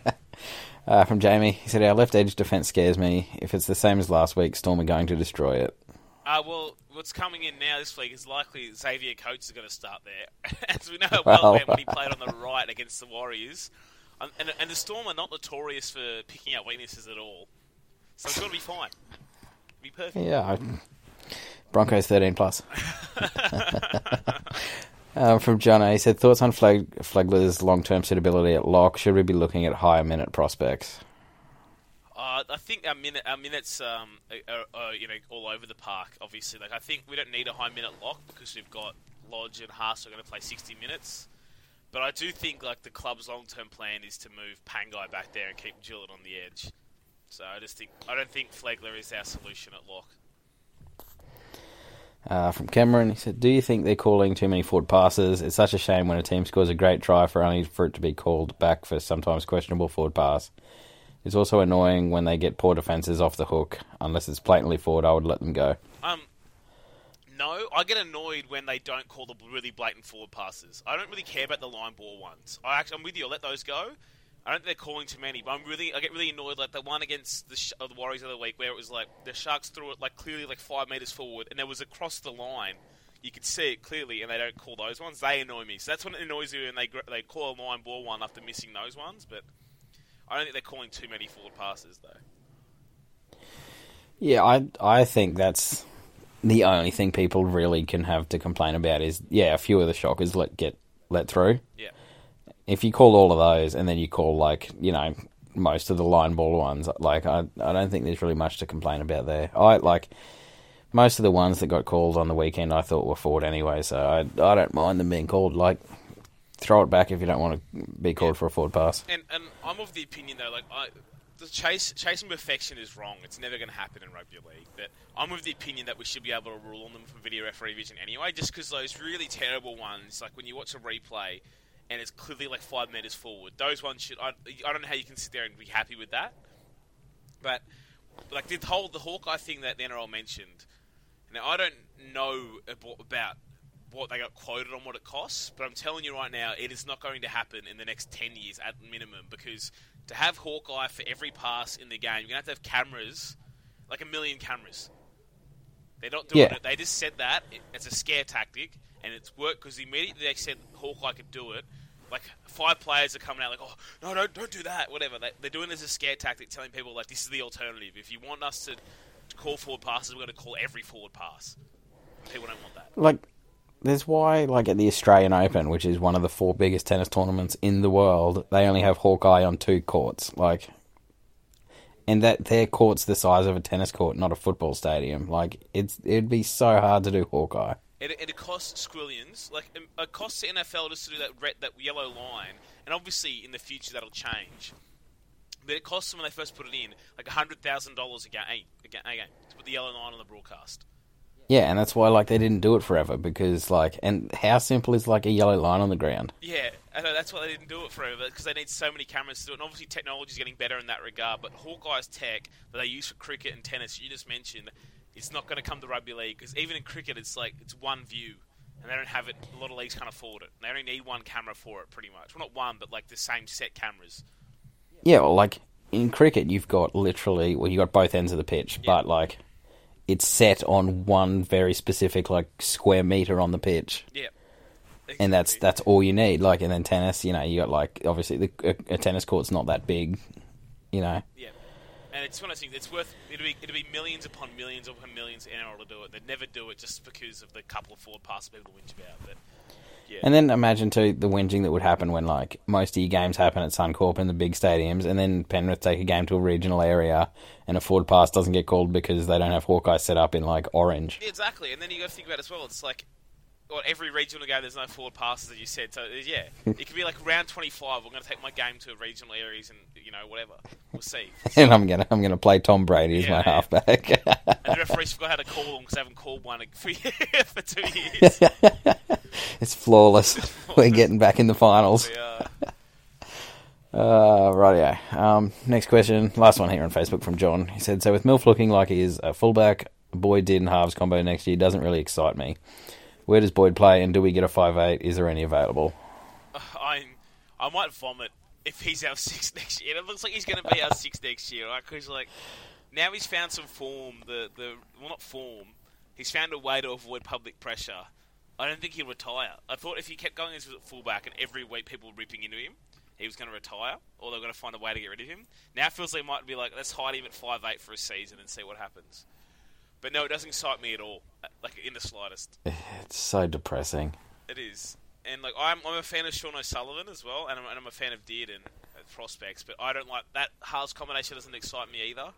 uh, from Jamie, he said, Our left edge defence scares me. If it's the same as last week, Storm are going to destroy it. Uh, well, what's coming in now this week is likely Xavier Coates is going to start there. As we know how well, Well. when he played on the right against the Warriors. Um, and, and the Storm are not notorious for picking out weaknesses at all. So it's going to be fine. Be perfect. Yeah. I... Broncos 13 plus. um, from John, he said, Thoughts on Flag- Flegler's long term suitability at lock? Should we be looking at higher minute prospects? Uh, I think our minute our minutes um, are, are you know all over the park. Obviously, like I think we don't need a high minute lock because we've got Lodge and Haas are going to play sixty minutes. But I do think like the club's long term plan is to move Pangai back there and keep Gillett on the edge. So I just think I don't think Flegler is our solution at lock. Uh, from Cameron, he said, "Do you think they're calling too many forward passes? It's such a shame when a team scores a great try for only for it to be called back for sometimes questionable forward pass. It's also annoying when they get poor defenses off the hook. Unless it's blatantly forward, I would let them go. Um, no, I get annoyed when they don't call the really blatant forward passes. I don't really care about the line ball ones. I actually, I'm with you. I'll let those go. I don't think they're calling too many, but I'm really, I get really annoyed. Like the one against the, Sh- uh, the Warriors the other week, where it was like the Sharks threw it like clearly like five meters forward, and there was across the line. You could see it clearly, and they don't call those ones. They annoy me. So that's what annoys you, when they gr- they call a line ball one after missing those ones. But I don't think they're calling too many forward passes though. Yeah, I I think that's the only thing people really can have to complain about is yeah, a few of the shockers let get let through. Yeah. If you call all of those and then you call like you know most of the line ball ones, like I I don't think there's really much to complain about there. I like most of the ones that got called on the weekend I thought were forward anyway, so I I don't mind them being called. Like throw it back if you don't want to be called for a forward pass. And and I'm of the opinion though, like I, the chase chasing perfection is wrong. It's never going to happen in rugby league. But I'm of the opinion that we should be able to rule on them from video referee vision anyway, just because those really terrible ones, like when you watch a replay and it's clearly like five meters forward, those ones should. I, I don't know how you can sit there and be happy with that. But like the whole the Hawkeye thing that the NRL mentioned. Now I don't know about what they got quoted on what it costs, but I'm telling you right now, it is not going to happen in the next 10 years at minimum because to have Hawkeye for every pass in the game, you're going to have to have cameras, like a million cameras. They're not doing Yeah. it. They just said that. It- It's a scare tactic, and it's worked because immediately they said Hawkeye could do it. Like five players are coming out like, oh no, don't don't do that, whatever. They, they're doing this as a scare tactic, telling people like this is the alternative. If you want us to, to call forward passes, we're going to call every forward pass. People don't want that. like there's why like at the Australian Open, which is one of the four biggest tennis tournaments in the world, they only have Hawkeye on two courts. Like and that their court's the size of a tennis court, not a football stadium. Like it's it'd be so hard to do Hawkeye. It, it costs squillions. Like um, it costs the NFL just to do that red, that yellow line, and obviously in the future that'll change. But it costs them when they first put it in like hundred thousand dollars a game, a game, a game to put the yellow line on the broadcast. Yeah, and that's why like they didn't do it forever because like and how simple is like a yellow line on the ground? Yeah, I know that's why they didn't do it forever because they need so many cameras to do it. And obviously, technology's getting better in that regard. But Hawkeye's tech that they use for cricket and tennis, you just mentioned, it's not going to come to rugby league because even in cricket, it's like it's one view, and they don't have it. A lot of leagues can't afford it. They only need one camera for it, pretty much. Well, not one, but like the same set cameras. Yeah, well, like in cricket, you've got literally well, you got both ends of the pitch, but like it's set on one very specific like square meter on the pitch. Yeah. and that's that's all you need. Like, and then tennis, you know, you got like obviously the, a, a tennis court's not that big, you know. Yeah. And it's one of those things. It's worth it'll be it'll be millions upon millions upon millions in NRL to do it. They'd never do it just because of the couple of forward passes people whinge about. But yeah, And then imagine too the whinging that would happen when like most of your games happen at Suncorp in the big stadiums, and then Penrith take a game to a regional area, and a forward pass doesn't get called because they don't have Hawkeye set up in like orange. Yeah, exactly. And then you got to think about it as well. It's like, well, every regional game, there's no forward passes, as you said. So uh, yeah, it could be like round 25. We're going to take my game to a regional areas, and you know whatever. We'll see. and I'm gonna I'm gonna play Tom Brady as Yeah, my halfback. And the referees forgot how to call them because they haven't called one for, for two years. it's flawless. We're getting back in the finals. Uh, rightio. Um, next question, last one here on Facebook from John. He said, "So with Milf looking like he is a fullback, Boyd did in halves combo next year doesn't really excite me. Where does Boyd play, and do we get a five eight? Is there any available? Uh, I I might vomit if he's our six next year. It looks like he's going to be our six next year, right? Because like now he's found some form. The the well not form. He's found a way to avoid public pressure. I don't think he'll retire. I thought if he kept going as a fullback and every week people were ripping into him, he was going to retire, or they're going to find a way to get rid of him. Now it feels like it might be like let's hide him at five eight for a season and see what happens. But no, it doesn't excite me at all, like in the slightest. It's so depressing. It is, and like I'm, I'm a fan of Sean O'Sullivan as well, and I'm, and I'm a fan of Dearden at prospects, but I don't like that halves combination. Doesn't excite me either.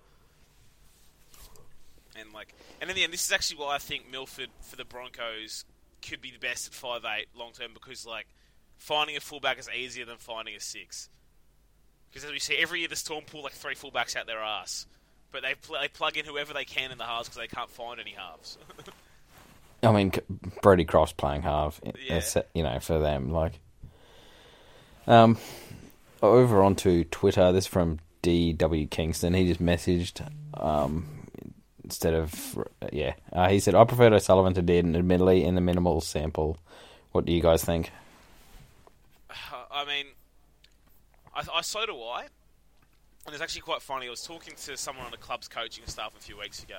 And like, and in the end, this is actually why I think Milford for the Broncos could be the best at five eight long term because like finding a fullback is easier than finding a six. Because as we see every year, the Storm pull like three fullbacks out their ass, but they pl- they plug in whoever they can in the halves because they can't find any halves. I mean, Brodie Croft playing half, Yeah. uh, you know, for them. Like, um, over onto Twitter. This is from D.W. Kingston. He just messaged, um, instead of yeah, uh, he said, "I preferred O'Sullivan to Dearden, admittedly in the minimal sample." What do you guys think? I mean, I, I so do I. And it's actually quite funny. I was talking to someone on the club's coaching staff a few weeks ago.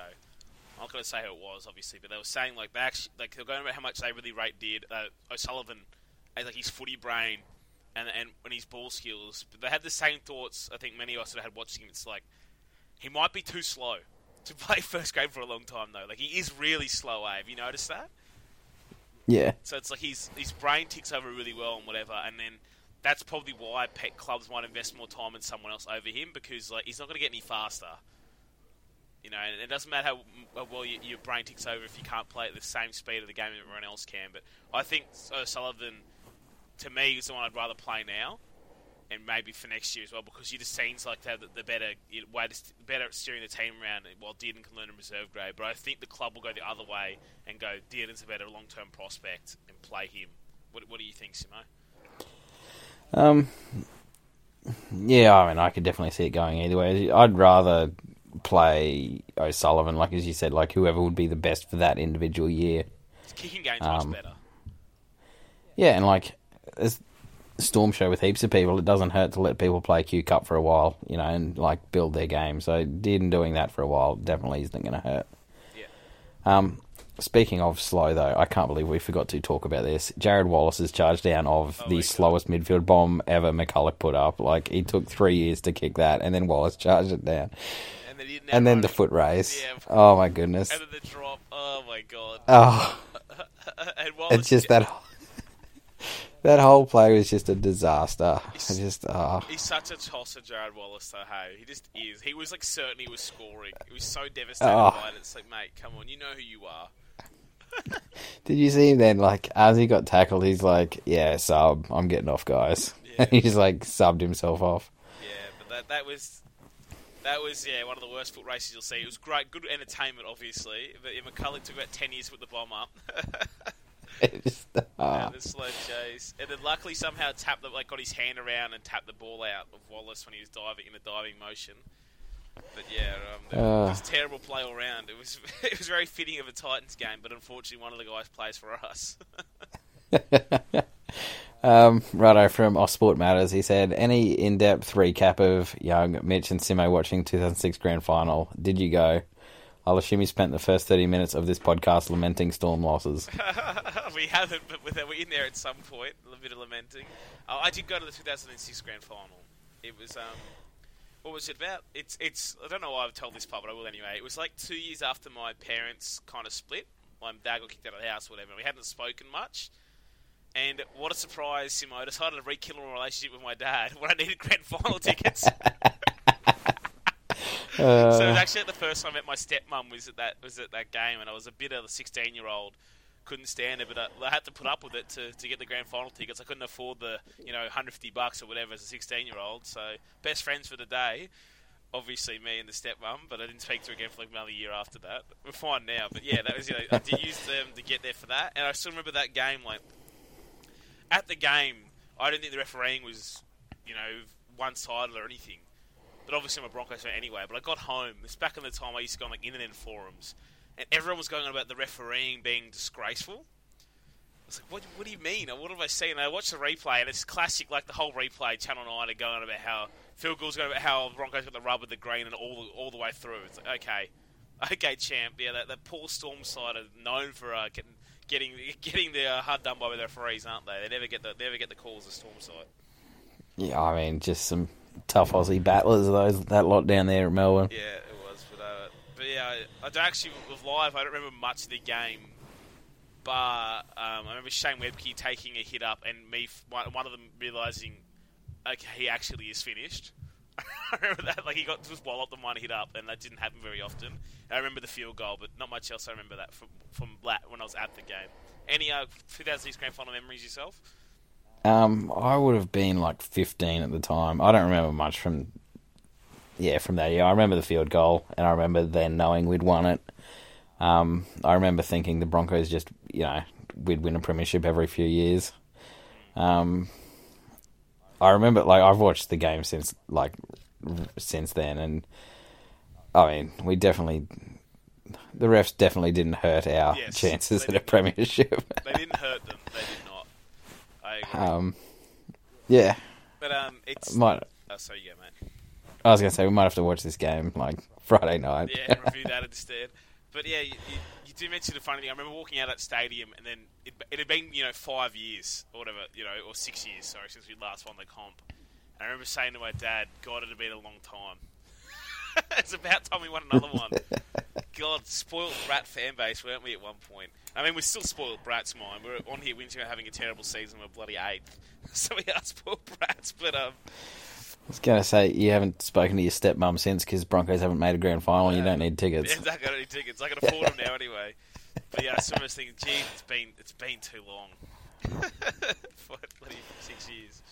I'm not going to say who it was, obviously, but they were saying like they actually like they're going about how much they really rate did uh, O'Sullivan as like his footy brain and and and his ball skills. But they had the same thoughts. I think many of us that had watching him. It's like he might be too slow to play first grade for a long time though. Like he is really slow. Eh? Have you noticed that? Yeah, So it's like his his brain ticks over really well and whatever, and then that's probably why pet clubs might invest more time in someone else over him because like he's not going to get any faster. You know, and it doesn't matter how, how well your, your brain ticks over if you can't play at the same speed of the game that everyone else can. But I think O'Sullivan, uh, to me, is the one I'd rather play now, and maybe for next year as well because he just seems like to have the, the better you know, way to better at steering the team around while Dearden can learn in reserve grade. But I think the club will go the other way and go Dearden's a better long term prospect and play him. What, what do you think, Simo? Um, yeah. I mean, I could definitely see it going either way. I'd rather play O'Sullivan, like as you said, like whoever would be the best for that individual year. His kicking game's Um, much better. Yeah, and like as Storm show with heaps of people, it doesn't hurt to let people play Q Cup for a while, you know, and like build their game. So Dearden doing that for a while definitely isn't going to hurt. Yeah. Um, speaking of slow though, I can't believe we forgot to talk about this. Jarrod Wallace's charge down of Oh the my God. slowest midfield bomb ever McCullough put up. Like he took three years to kick that, and then Wallace charged it down, And then, and then the foot race. Yeah, oh my goodness! And then the drop. Oh my god. Oh, and Wallace, it's just that. That whole play was just a disaster. I He's- just, oh. He's such a tosser, Jarrod Wallace, though, hey. He just is. He was like certain he was scoring. He was so devastated Oh. by it. It's like, mate, come on, you know who you are. Did you see him then? Like as he got tackled, he's like, "Yeah, sub. I'm getting off, guys." Yeah. he just like subbed himself off. Yeah, but that that was that was yeah one of the worst foot races you'll see. It was great, good entertainment, obviously. But yeah, McCullough took about ten years to put the bomb up. And the slow chase, and then luckily somehow tapped the, like got his hand around and tapped the ball out of Wallace when he was diving in the diving motion. But yeah, um, it Ah. was terrible play all round. It was it was very fitting of a Titans game, but unfortunately one of the guys plays for us. Um, righto from Off Sport Matters. He said, "Any in-depth recap of Young, Mitch, and Simo watching 2006 Grand Final? Did you go? I'll assume you spent the first 30 minutes of this podcast lamenting Storm losses. we haven't, but we're we're in there at some point. A little bit of lamenting. Uh, I did go to the 2006 Grand Final. It was um, what was it about? It's it's. I don't know why I've told this part, but I will anyway. It was like two years after my parents kind of split. My dad got kicked out of the house, or whatever. We hadn't spoken much. And what a surprise, Simo! I decided to rekindle a relationship with my dad when I needed grand final tickets. Uh. so it was actually the first time I met my stepmom was at that was at that game, and I was a bit of a sixteen year old. Couldn't stand it, but I, I had to put up with it to, to get the grand final tickets. I couldn't afford the you know 150 bucks or whatever as a 16 year old. So best friends for the day, obviously me and the stepmom. But I didn't speak to her again for like another year after that. We're fine now, but yeah, that was you know I did use them to get there for that, and I still remember that game like at the game, I didn't think the refereeing was, you know, one sided or anything. But obviously, I'm a Broncos fan anyway. But I got home. It's back in the time I used to go on like internet forums, and everyone was going on about the refereeing being disgraceful. I was like, what, what do you mean? What have I seen? And I watched the replay, and it's classic, like the whole replay, Channel 9 are going on about how field goals going about how Broncos got the rub with the green and all the, all the way through. It's like, okay, okay, champ. Yeah, that, that poor Storm side are known for uh, getting getting getting the uh, hard done by the referees, aren't they? They never get the they never get the calls the Storm side. Yeah, I mean, just some tough Aussie battlers, those that lot down there at Melbourne. Yeah, it was. But, uh, but yeah, I, don't actually with live. I don't remember much of the game, but um, I remember Shane Webke taking a hit up and me one, of them realizing, okay, he actually is finished. I remember that, like he got just walloped and one hit up, and that didn't happen very often. And I remember the field goal, but not much else. I remember that from from when I was at the game. Any uh, 2006 grand final memories yourself? Um, I would have been like 15 at the time. I don't remember much from, yeah, from that year. I remember the field goal, and I remember then knowing we'd won it. Um, I remember thinking the Broncos just, you know, we'd win a premiership every few years. Um, I remember, like, I've watched the game since, like, since then, and I mean, we definitely, the refs definitely didn't hurt our Yes, chances at a premiership. They didn't hurt them. They did not. I agree. um, yeah, but um, it's. might. Oh, sorry, you go, mate. I was gonna say we might have to watch this game like Friday night. Yeah, and review that instead. But yeah, you, you, you do mention the funny thing. I remember walking out at stadium, and then it, it had been you know five years or whatever, you know, or six years, sorry, since we last won the comp. And I remember saying to my dad, "God, it had been a long time." it's about time we won another one. God, spoiled brat fan base, weren't we at one point? I mean, we're still spoiled brats, mine. We're on here winter having a terrible season. We're bloody eighth, so we are spoiled brats. But um, I was gonna say you haven't spoken to your stepmom since because Broncos haven't made a grand final. You don't need tickets. Yeah, I got any tickets. I can afford them now anyway. But yeah, I was almost thinking, gee, it's been it's been too long. Bloody six years.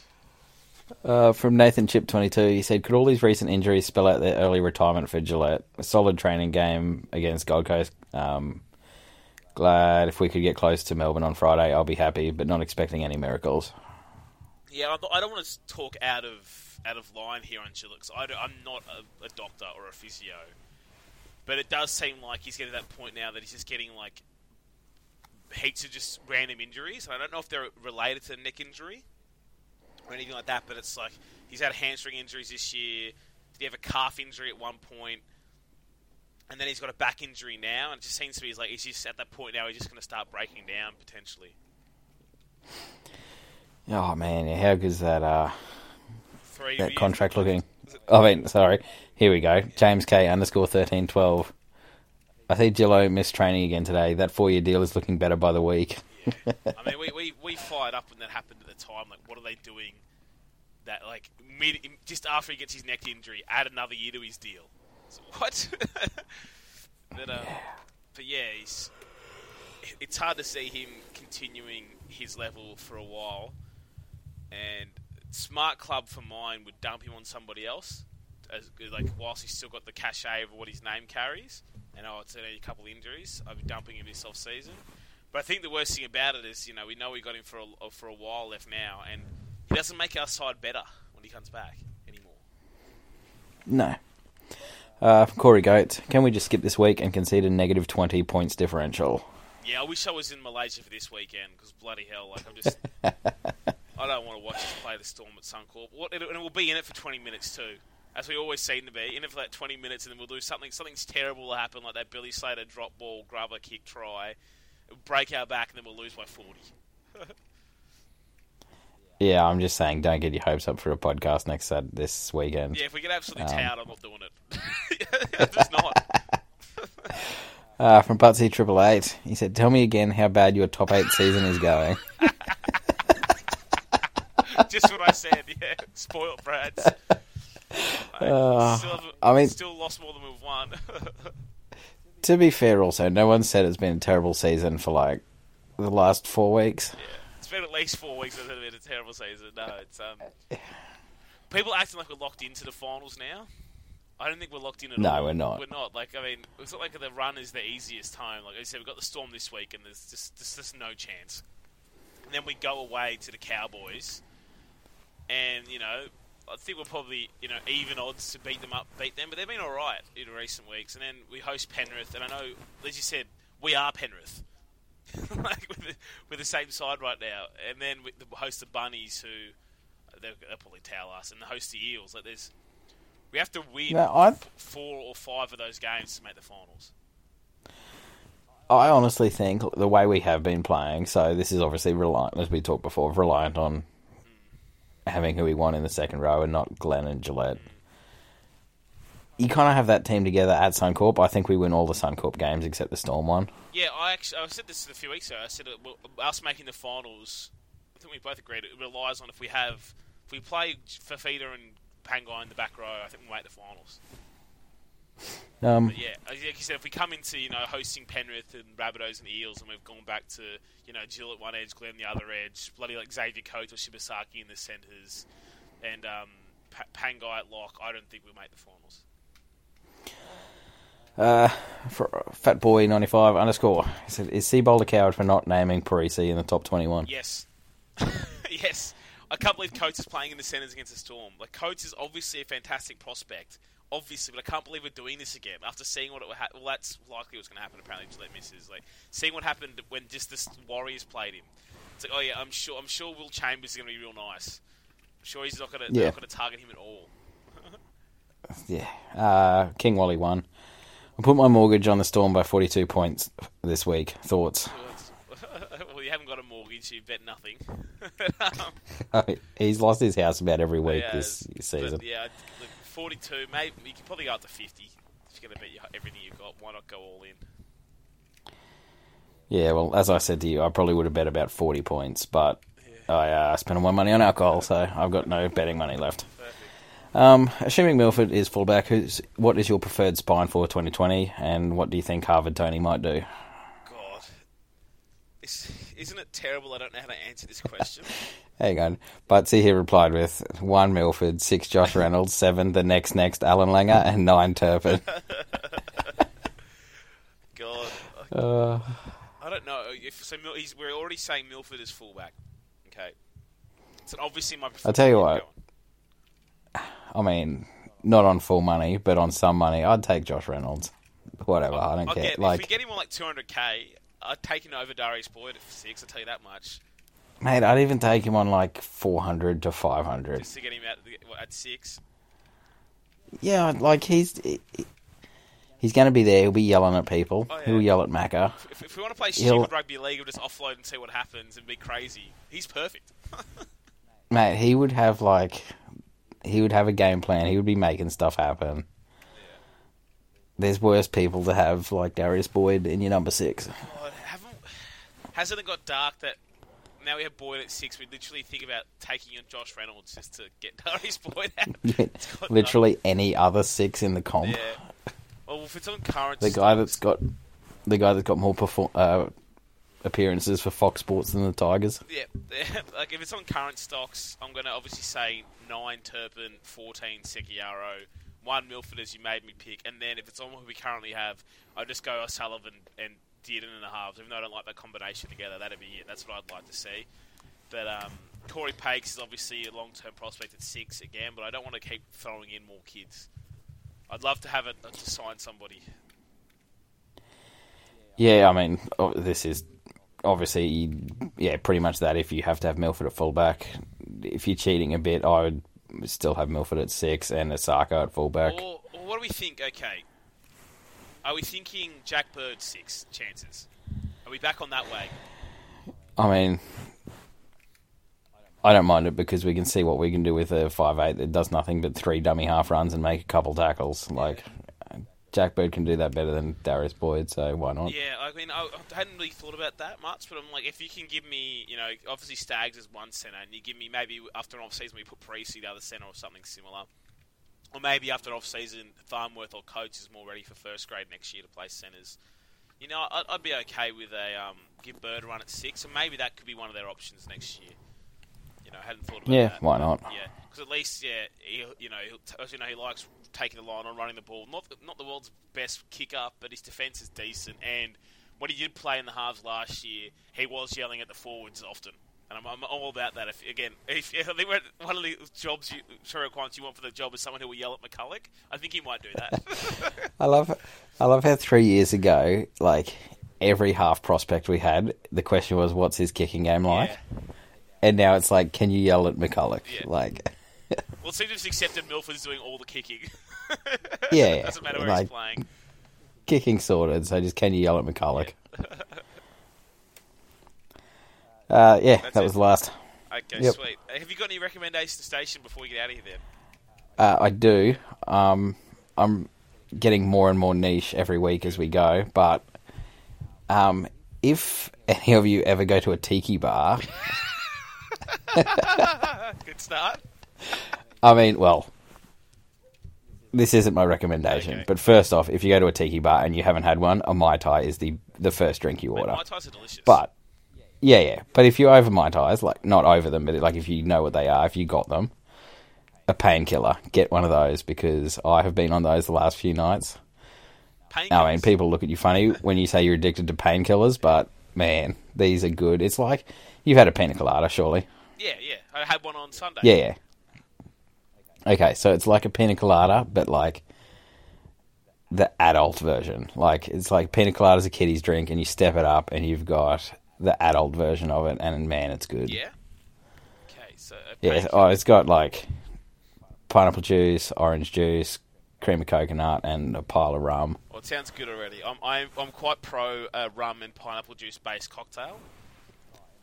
Uh, from Nathan Chip twenty two, he said, "Could all these recent injuries spell out their early retirement for Gillett? A solid training game against Gold Coast. Um, glad if we could get close to Melbourne on Friday, I'll be happy, but not expecting any miracles." Yeah, I don't want to talk out of out of line here on. 'cause I I'm not a, a doctor or a physio, but it does seem like he's getting to that point now that he's just getting like heaps of just random injuries. I don't know if they're related to the neck injury or anything like that, but it's like he's had hamstring injuries this year. Did he have a calf injury at one point? And then he's got a back injury now, and it just seems to be like he's just at that point now. He's just going to start breaking down potentially. Oh man, how is that? Uh, that contract looking. I mean, sorry. Here we go. James K underscore thirteen twelve. I see Gillo missed training again today. That four year deal is looking better by the week. I mean, we, we, we fired up when that happened at the time. Like, what are they doing? That like mid, just after he gets his neck injury, add another year to his deal. So, what? but, um, but yeah, he's. It's hard to see him continuing his level for a while, and smart club for mine would dump him on somebody else, as like whilst he's still got the cachet of what his name carries. And oh, it's a couple of injuries. I'd be dumping him this off season. But I think the worst thing about it is, you know, we know we got him for a, for a while left now, and he doesn't make our side better when he comes back anymore. No. Uh, from Corey Goat, can we just skip this week and concede a negative 20 points differential? Yeah, I wish I was in Malaysia for this weekend because bloody hell, like I'm just, I don't want to watch us play the Storm at Suncorp. What, and we'll be in it for 20 minutes too, as we always seem to be. In it for that 20 minutes, and then we'll do something. Something's terrible will happen, like that Billy Slater drop ball, grubber kick try, It'll break our back, and then we'll lose by 40. Yeah, I'm just saying, don't get your hopes up for a podcast next Sat this weekend. Yeah, if we get absolutely Um, towed, I'm not doing it. Just not. Uh, from Butsy Triple Eight, he said, "Tell me again how bad your top eight season is going." Just what I said, yeah. Spoiled brats. I, Uh, still, I mean- still lost more than we've won. to be fair, also, no one said it's been a terrible season for like the last four weeks. Yeah, it's been at least four weeks. It's been a terrible season. No, it's um. People acting like we're locked into the finals now. I don't think we're locked in at No, all. No, we're not. We're not. Like I mean, it's not like the run is the easiest time. Like I said, we've got the Storm this week, and there's just there's just no chance. And then we go away to the Cowboys, and you know, I think we're probably you know even odds to beat them up, beat them. But they've been all right in recent weeks. And then we host Penrith, and I know, as you said, we are Penrith. like with the, with the same side right now, and then we the host the Bunnies, who they'll, they'll probably towel us, and the host the Eels. Like there's, we have to win No, f- four or five of those games to make the finals. I honestly think the way we have been playing, so this is obviously reliant, as we talked before, reliant on having who we want in the second row and not Glenn and Gillett. You kind of have that team together at Suncorp. I think we win all the Suncorp games except the Storm one. Yeah, I actually I said this a few weeks ago. I said uh, well, us making the finals. I think we both agreed it relies on if we have if we play Fifita and Pangai in the back row. I think we'll make the finals. Um, yeah, like you said, if we come into you know hosting Penrith and Rabbitohs and Eels, and we've gone back to you know Jill at one edge, Glenn the other edge, bloody like Xavier Coates or Shibasaki in the centres, and um, pa- Pangai at lock, I don't think we'll make the finals. Uh, for Fat Boy ninety five underscore. Said, "Is Seibold a coward for not naming Parisi in the top twenty one? Yes. yes. I can't believe Coates is playing in the centres against the Storm. Like, Coates is obviously a fantastic prospect. Obviously, but I can't believe we're doing this again after seeing what it would ha- well, that's likely what's going to happen. Apparently, Gillett misses. Like seeing what happened when just the Warriors played him. It's like, oh yeah, I'm sure. I'm sure Will Chambers is going to be real nice. I'm sure he's not going to Yeah. not going to target him at all. Yeah. Uh, King Wally won. I put my mortgage on the Storm by forty two points this week. Thoughts? well, you haven't got a mortgage, you bet nothing. Um, He's lost his house about every week yeah, this season. yeah, 42. Maybe you can probably go up to 50 if you're going to bet everything you've got. Why not go all in? Yeah, well, as I said to you, I probably would have bet about 40 points, but I uh, spent all my money on alcohol, so I've got no betting money left. Um, assuming Milford is fullback, who's, what is your preferred spine for 2020, and what do you think Harvard Tony might do? God. It's, isn't it terrible I don't know how to answer this question? Hang on. Butsy here replied with one Milford, six Josh Reynolds, seven the next next Allan Langer, and nine Turpin. God. Uh, I don't know. If so, Mil- he's, we're already saying Milford is fullback. Okay. So obviously my I'll tell you what. I mean, not on full money, but on some money, I'd take Josh Reynolds. Whatever, I don't I'll care. get, if we like, get him on like 200k, I'd take him over Darius Boyd at six. I'll tell you that much. mate, I'd even take him on like 400 to 500. Just to get him out what, at six. Yeah, like he's he's going to be there. He'll be yelling at people. Oh, yeah. He'll yell at Macca. If, if we want to play He'll- stupid rugby league, we'll just offload and see what happens and be crazy. He's perfect. Mate, he would have like he would have a game plan. He would be making stuff happen. There's worse people to have like Darius Boyd in your number six. God, hasn't it got dark that now we have Boyd at six? We literally think about taking on Josh Reynolds just to get Darius Boyd out. Literally any other six in the comp. Yeah. Well, if it's on current, The guy stocks- that's got the guy that's got more perform- uh, appearances for Fox Sports than the Tigers. Yeah, like if it's on current stocks, I'm going to obviously say nine Turpin, fourteen Sekiaro, one Milford as you made me pick, and then if it's on what we currently have, I just go O'Sullivan and Dearden in the halves. Even though I don't like that combination together, that'd be it. That's what I'd like to see. But um, Cory Paix is obviously a long-term prospect at six again, but I don't want to keep throwing in more kids. I'd love to have it uh, to sign somebody. Yeah, I mean, oh, this is obviously, yeah, pretty much that. If you have to have Milford at fullback, if you're cheating a bit, I would still have Milford at six and Isaako at fullback. Or, or what do we think? Okay, are we thinking Jack Bird six chances? Are we back on that way? I mean, I don't mind it because we can see what we can do with a five eight that does nothing but three dummy half runs and make a couple tackles. Like Jack Bird can do that better than Darius Boyd, so why not? Yeah, I mean, I, hadn't really thought about that much, but I'm like, if you can give me, you know, obviously Staggs is one centre, and you give me maybe after an off season we put Precy the other centre or something similar, or maybe after an off season Farnworth or Coates is more ready for first grade next year to play centres. You know, I'd, I'd be okay with a um, give Bird a run at six, and maybe that could be one of their options next year. You know, hadn't thought about Yeah, that. why not? Yeah, because at least, yeah, he, you know, he'll t- you know, he likes taking the line on running the ball. Not not the world's best kicker, but his defence is decent. And when he did play in the halves last year, he was yelling at the forwards often. And I'm, I'm all about that. If again, if, I think we're- one of the jobs, you, requirements you want for the job is someone who will yell at McCullough. I think he might do that. I love, I love how three years ago, like every half prospect we had, the question was, "What's his kicking game like?" Yeah. And now it's like, "Can you yell at McCullough?" Yeah. Like, well, it seems just accepted Milford's doing all the kicking. Yeah, doesn't matter where like- he's playing. kicking sorted. So just, can you yell at McCullough? Uh, yeah, That's that it. was the last. Okay, Yep. sweet. Uh, Have you got any recommendations to station before we get out of here? Then. Uh, I do. Um, I'm getting more and more niche every week as we go, but um, if any of you ever go to a tiki bar, Good start. I mean, well, this isn't my recommendation, Okay. but first off, if you go to a tiki bar and you haven't had one, a mai tai is the the first drink you order. Mai Tais are delicious. But yeah, yeah. But if you're over mai tais, like not over them, but like if you know what they are, if you got them, a painkiller, get one of those because I have been on those the last few nights. I mean, people look at you funny when you say you're addicted to painkillers, but man, these are good. It's like you've had a pina colada, surely. Yeah, yeah. I had one on Sunday. Yeah, yeah. Okay, so it's like a pina colada, but like the adult version. Like it's like pina colada is a kiddie's drink, and you step it up, and you've got the adult version of it, and man, it's good. Yeah. Okay, so Yeah. Oh, it's got like pineapple juice, orange juice, cream of coconut, and a pile of rum. Well, it sounds good already. I'm I'm, I'm quite pro uh, rum and pineapple juice based cocktail.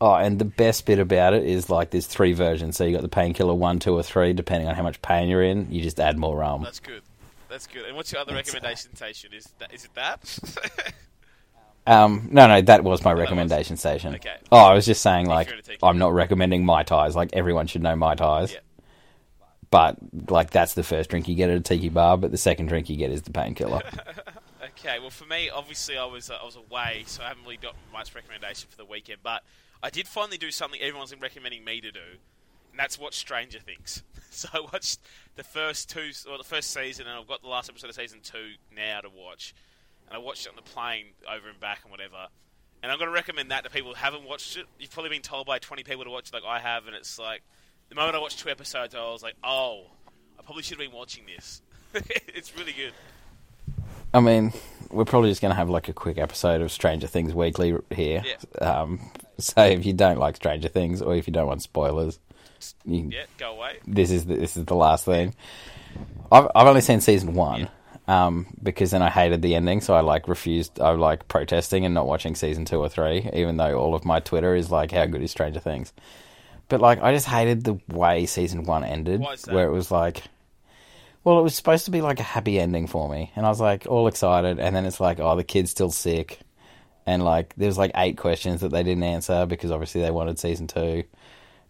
Oh, and the best bit about it is like there's three versions. So you got the painkiller one, two, or three, depending on how much pain you're in. You just add more rum. That's good. That's good. And what's your other uh, recommendation? Is that is it that? Um, no, no, that was my was- recommendation station. Okay. Oh, I was just saying, like, you're gonna take I'm not recommending mai tais. Like, everyone should know mai tais. Yeah. But, like, that's the first drink you get at a tiki bar, but the second drink you get is the painkiller. okay. Well, for me, obviously, I was uh, I was away, so I haven't really got much recommendation for the weekend. But I did finally do something everyone's been recommending me to do, and that's watch Stranger Things. So I watched the first two, or the first season, and I've got the last episode of season two now to watch. And I watched it on the plane over and back and whatever. And I'm going to recommend that to people who haven't watched it. You've probably been told by 20 people to watch it like I have, and it's like the moment I watched two episodes, I was like, oh, I probably should have been watching this. it's really good. I mean, we're probably just going to have, like, a quick episode of Stranger Things weekly here. Yeah. Um, so if you don't like Stranger Things, or if you don't want spoilers, you Yeah, go away. this is the, this is the last thing. I've I've only seen season one, um, because then I hated the ending, so I like refused. I like protesting and not watching season two or three, even though all of my Twitter is like, "How good is Stranger Things?" But like, I just hated the way season one ended, Why is that? where it was like, well, it was supposed to be like a happy ending for me, and I was like all excited, and then it's like, oh, the kid's still sick, and like there's like eight questions that they didn't answer because obviously they wanted season two.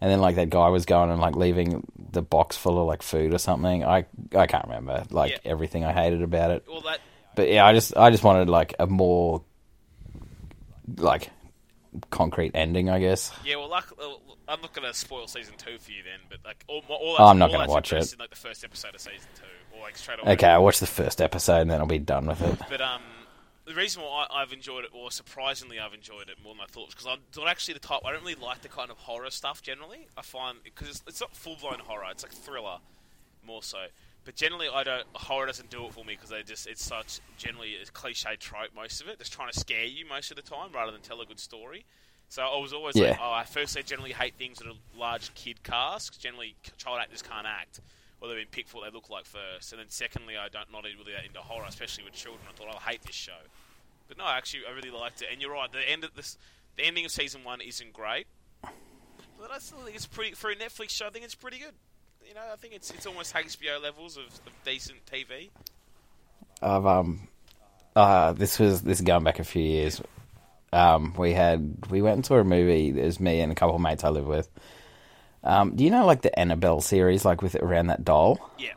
And then like that guy was going and like leaving the box full of like food or something. I I can't remember like Yeah. everything I hated about it. Well, that But yeah, I just I just wanted like a more like concrete ending, I guess. yeah. Well, luck, uh, I'm not going to spoil season two for you then, but like all, all Oh, I'm not gonna that's watch it. In, like the first episode of season two, or like straight away. Okay, I'll watch the first episode and then I'll be done with it. But um, the reason why I've enjoyed it, or surprisingly I've enjoyed it more than I thought, was because I'm not actually the type. I don't really like the kind of horror stuff generally. I find because it's, it's not full blown horror; it's like thriller more so. But generally, I don't. Horror doesn't do it for me because they just it's such generally a cliche trope. Most of it, just trying to scare you most of the time rather than tell a good story. So I was always like, oh, I first I generally hate things that are large kid casts. generally, child actors can't act, or they've been picked for what they look like first. And then secondly, I don't not really that into horror, especially with children. I thought I'll hate this show, but no, actually, I really liked it. And you're right, the end of this, the ending of season one isn't great, but I still think it's pretty for a Netflix show. I think it's pretty good. You know, I think it's it's almost HBO levels of, of decent TV. I've um uh this was this is going back a few years. Um we had we went and saw a movie, there's me and a couple of mates I live with. Um do you know like the Annabelle series, like with around that doll? Yeah,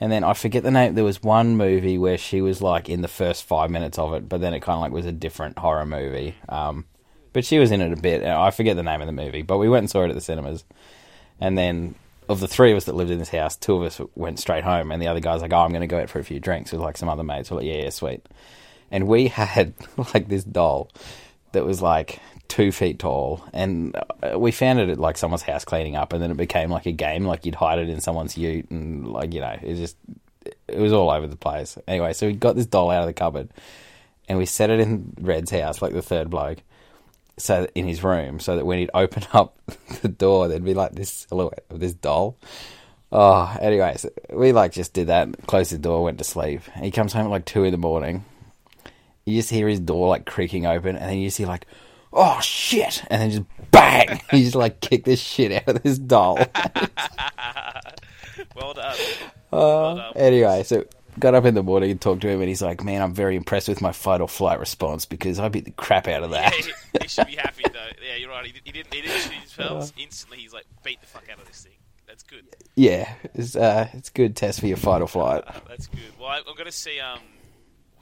And then I forget the name. There was one movie where she was like in the first five minutes of it, but then it kind of like was a different horror movie. Um, but she was in it a bit. and I forget the name of the movie, but we went and saw it at the cinemas. And then of the three of us that lived in this house, two of us went straight home, and the other guy's like, "Oh, I'm going to go out for a few drinks with like some other mates." We're like, "Yeah, yeah, sweet." And we had like this doll that was like two feet tall, and uh, we found it at like someone's house cleaning up, and then it became like a game. Like you'd hide it in someone's ute, and like you know, it just it was all over the place. Anyway, so we got this doll out of the cupboard, and we set it in Red's house, like the third bloke, so in his room, so that when he'd open up the door, there'd be like this silhouette of this doll. Oh, anyway, so we like just did that, closed the door, went to sleep. He comes home at like two in the morning. You just hear his door like creaking open, and then you see like, oh shit, and then just bang, he just like kicked the shit out of this doll. well done. Uh, well done. anyway, so got up in the morning and talked to him, and he's like, "Man, I'm very impressed with my fight or flight response because I beat the crap out of Yeah, that." he, he should be happy though. Yeah, you're right. He, he didn't. He didn't shoot his fells. Instantly, he's like beat the fuck out of this thing. That's good. yeah, it's uh, it's good test for your fight or flight. Uh, that's good. Well, I, I'm going to see. Um,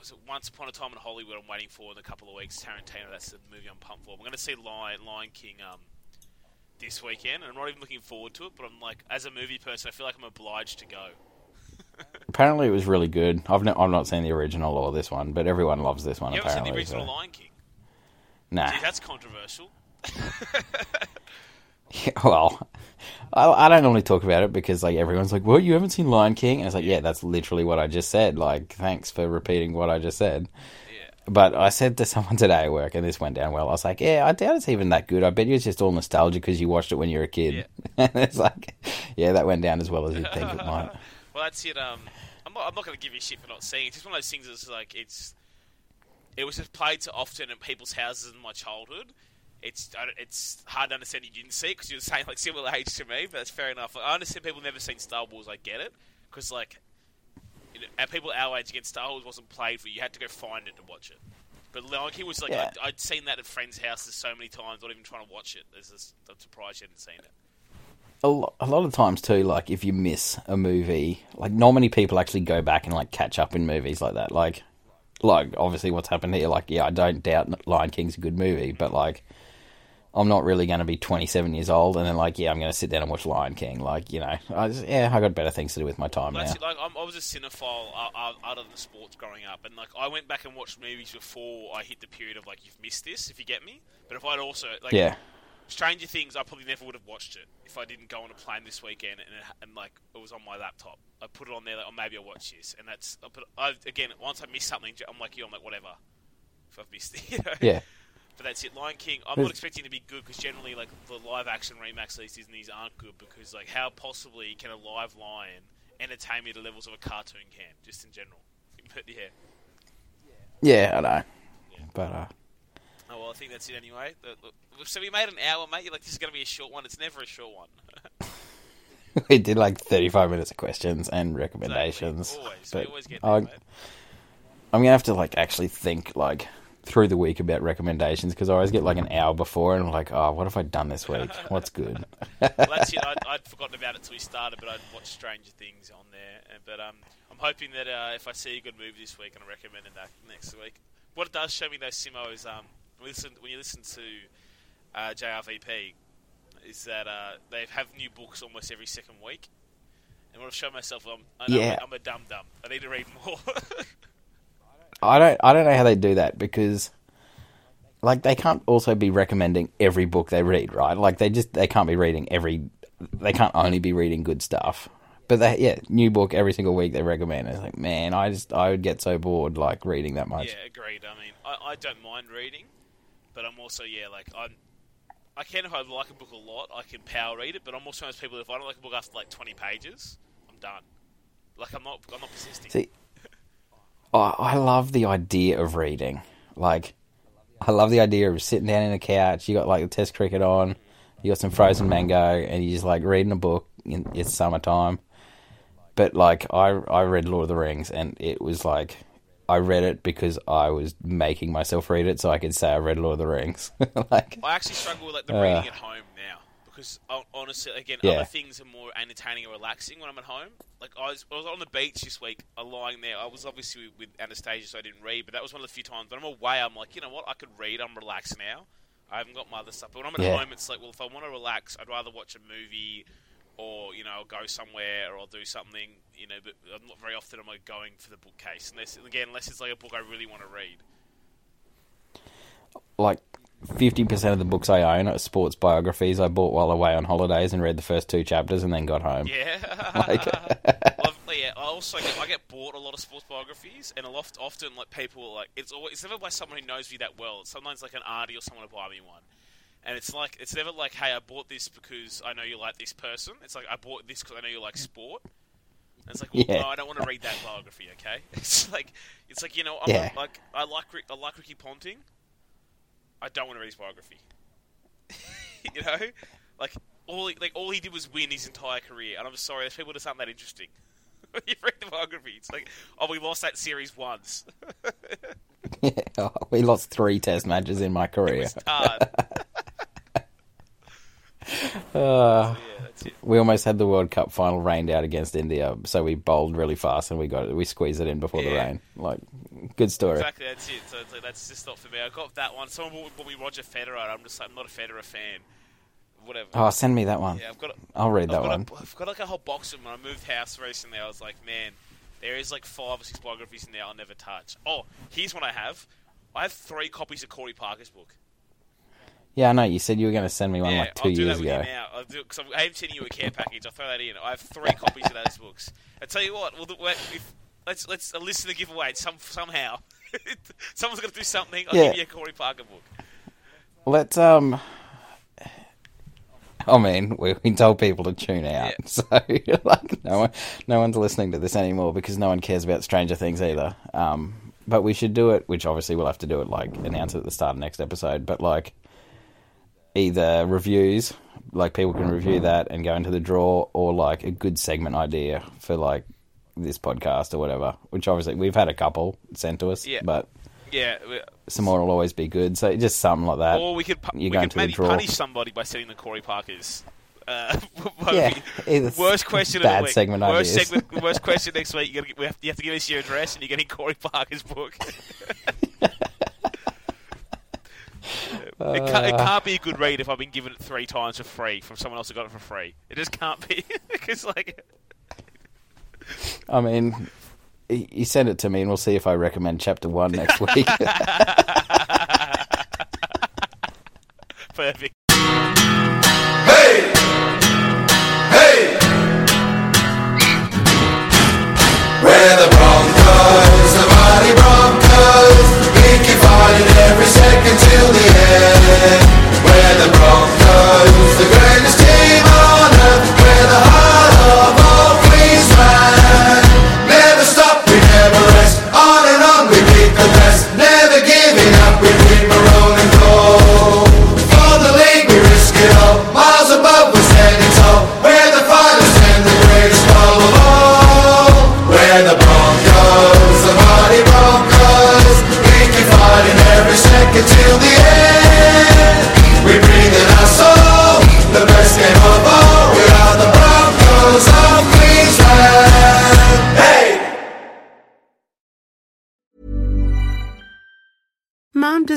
was it Once Upon a Time in Hollywood? I'm waiting for in a couple of weeks. Tarantino. That's the movie I'm pumped for. I'm going to see Lion, Lion King. Um, this weekend, and I'm not even looking forward to it. But I'm like, as a movie person, I feel like I'm obliged to go. Apparently, it was really good. I've no, I've not seen the original or this one, but everyone loves this one. You haven't seen the apparently, original so- Lion King? Nah. Gee, that's controversial. well, I, I don't normally talk about it because like everyone's like, "Well, you haven't seen Lion King?" And it's like, "Yeah, that's literally what I just said." Like, thanks for repeating what I just said. Yeah. But I said to someone today at work, and this went down well. I was like, "Yeah, I doubt it's even that good. I bet you it's just all nostalgia because you watched it when you were a kid." and it's like, "Yeah, that went down as well as you'd think it might." Well, that's it. Um, I'm not. I'm not going to give you shit for not seeing. it. It's just one of those things that's like it's. It was just played so often in people's houses in my childhood. It's it's hard to understand you didn't see because you're same like similar age to me, but that's fair enough. Like, I understand people never seen Star Wars. I get it because like, you know, at people our age again, Star Wars wasn't played for. You had to go find it to watch it. But Lion King was like Yeah. I'd, I'd seen that at friends' houses so many times, not even trying to watch it. There's this, I'm surprised you hadn't seen it. a lot, a lot of times too, like if you miss a movie, like not many people actually go back and like catch up in movies like that. Like, like obviously what's happened here. Like, yeah, I don't doubt Lion King's a good movie, but like, I'm not really going to be 27 years old and then like, yeah, I'm going to sit down and watch Lion King. Like, you know, I just, yeah, I got better things to do with my time now. it. Like, I'm, I was a cinephile uh, uh, other than sports growing up, and like I went back and watched movies before I hit the period of like you've missed this, if you get me. But if I'd also like Yeah, Stranger Things, I probably never would have watched it if I didn't go on a plane this weekend and, and like it was on my laptop. I put it on there, like, oh maybe I'll watch this, and that's. I put, I, again, once I miss something, I'm like you, I'm like whatever. If I've missed it, you know. yeah. But that's it. Lion King. I'm not expecting it to be good because generally, like the live action remakes of these Disney's aren't good because, like, how possibly can a live lion entertain me to the levels of a cartoon can, just in general? But yeah. Yeah, I know. But, uh, Oh well, I think that's it anyway. So we made an hour, mate. You're like, this is going to be a short one. It's never a short one. we did like 35 minutes of questions and recommendations. Always. But we always get I-. I'm gonna have to like actually think like through the week about recommendations because I always get like an hour before and I'm like, oh, what have I done this week? What's good? well, that's it. I'd, I'd forgotten about it till we started, but I'd watched Stranger Things on there. But um, I'm hoping that uh, if I see a good movie this week, and I'm recommending that next week. What it does show me though, Simo, is um, when, listen, when you listen to uh, JRVP, is that uh, they have new books almost every second week. And what I've shown myself, I'm, I know Yeah. I'm a dum dumb. I need to read more. I don't I don't know how they do that because like they can't also be recommending every book they read, right? Like they just they can't be reading every they can't only be reading good stuff. But they yeah, new book every single week they recommend. It's like, man, I just I would get so bored like reading that much. Yeah, agreed. I mean, I, I don't mind reading, but I'm also yeah, like I'm. I can if I like a book a lot, I can power read it. But I'm also one of those people. If I don't like a book after like 20 pages, I'm done. Like I'm not. I'm not persisting. See, I, I love the idea of reading. Like, I love the idea of sitting down in a couch. You got like the Test cricket on. You got some frozen mango, and you just like reading a book. In, it's summertime, but like I I read Lord of the Rings, and it was like I read it because I was making myself read it, so I could say I read Lord of the Rings. like, I actually struggle with like the Uh. reading at home because honestly, again, Yeah. other things are more entertaining and relaxing when I'm at home. Like I was, I was on the beach this week, uh, lying there. I was obviously with Anastasia, so I didn't read, but that was one of the few times. But I'm away. I'm like, you know what? I could read. I'm relaxed now. I haven't got my other stuff. But when I'm at Yeah. home, it's like, well, if I want to relax, I'd rather watch a movie. Or you know, I'll go somewhere, or I'll do something. You know, but I'm not very often am I going for the bookcase, unless again, unless it's like a book I really want to read. like fifty percent of the books I own are sports biographies I bought while away on holidays and read the first two chapters and then got home. Yeah. Like- yeah, I also get, I get bought a lot of sports biographies, and a lot often like people like it's always it's never by someone who knows me that well. It's sometimes like an arty or someone to buy me one, and it's like it's never like, hey, I bought this because I know you like this person. It's like I bought this because I know you like sport. And it's like, well, Yeah. no, I don't want to read that biography. Okay, it's like it's like you know, I'm Yeah. like I like I like Ricky Ponting. I don't want to read his biography. you know, like all he, like all he did was win his entire career, and I'm sorry, there's people that aren't that interesting. you read the biography, it's like, oh, we lost that series once. we lost three test matches in my career. was hard. Uh, yeah, we almost had the World Cup final rained out against India, so we bowled really fast and we got it. We squeezed it in before the rain. Like, good story. Exactly, that's it. So it's like, that's just not for me. I got that one. Someone bought, me Roger Federer. I'm just like, I'm not a Federer fan. Whatever. Oh, send me that one. yeah, I've got. A, I'll read that I've got, one. I've got like a whole box of them. When I moved house recently, I was like, man, There is like five or six biographies in there I'll never touch. Oh, here's one I have. I have three copies of Corey Parker's book. Yeah, I know. You said you were going to send me one yeah, like 2 I'll do years that with ago. you now. I'll do because I haven't sent you a care package. I'll throw that in. I have three copies of those books. I tell you what, we'll do, wait, if, let's let's a listener giveaway some somehow. Someone's going to do something. I'll Yeah. give you a Corey Parker book. Let's um. I mean, we, we told people to tune out, Yeah. so like no one, no one's listening to this anymore because no one cares about Stranger Things either. Um, but we should do it, which obviously we'll have to do it like announce it at the start of next episode. But like either reviews, like people can review that and go into the draw, or like a good segment idea for like this podcast or whatever. Which obviously we've had a couple sent to us, Yeah. but Yeah. some more will always be good. So just something like that. Or we could pu- you we could maybe punish somebody by sending the Corey Parkers. Uh, Yeah, would be- either worst question of bad the week. segment worst segment. Worst question next week. You, gotta, get- we have, you have to give us your address, and you're getting Corey Parker's book. it, can't, it can't be a good read if I've been given it three times for free from someone else who got it for free. It just can't be because like I mean, y- you send it to me, and we'll see if I recommend chapter one next week. perfect. Hey! Hey! We're the Broncos, the mighty Broncos. We keep fighting every second till the end.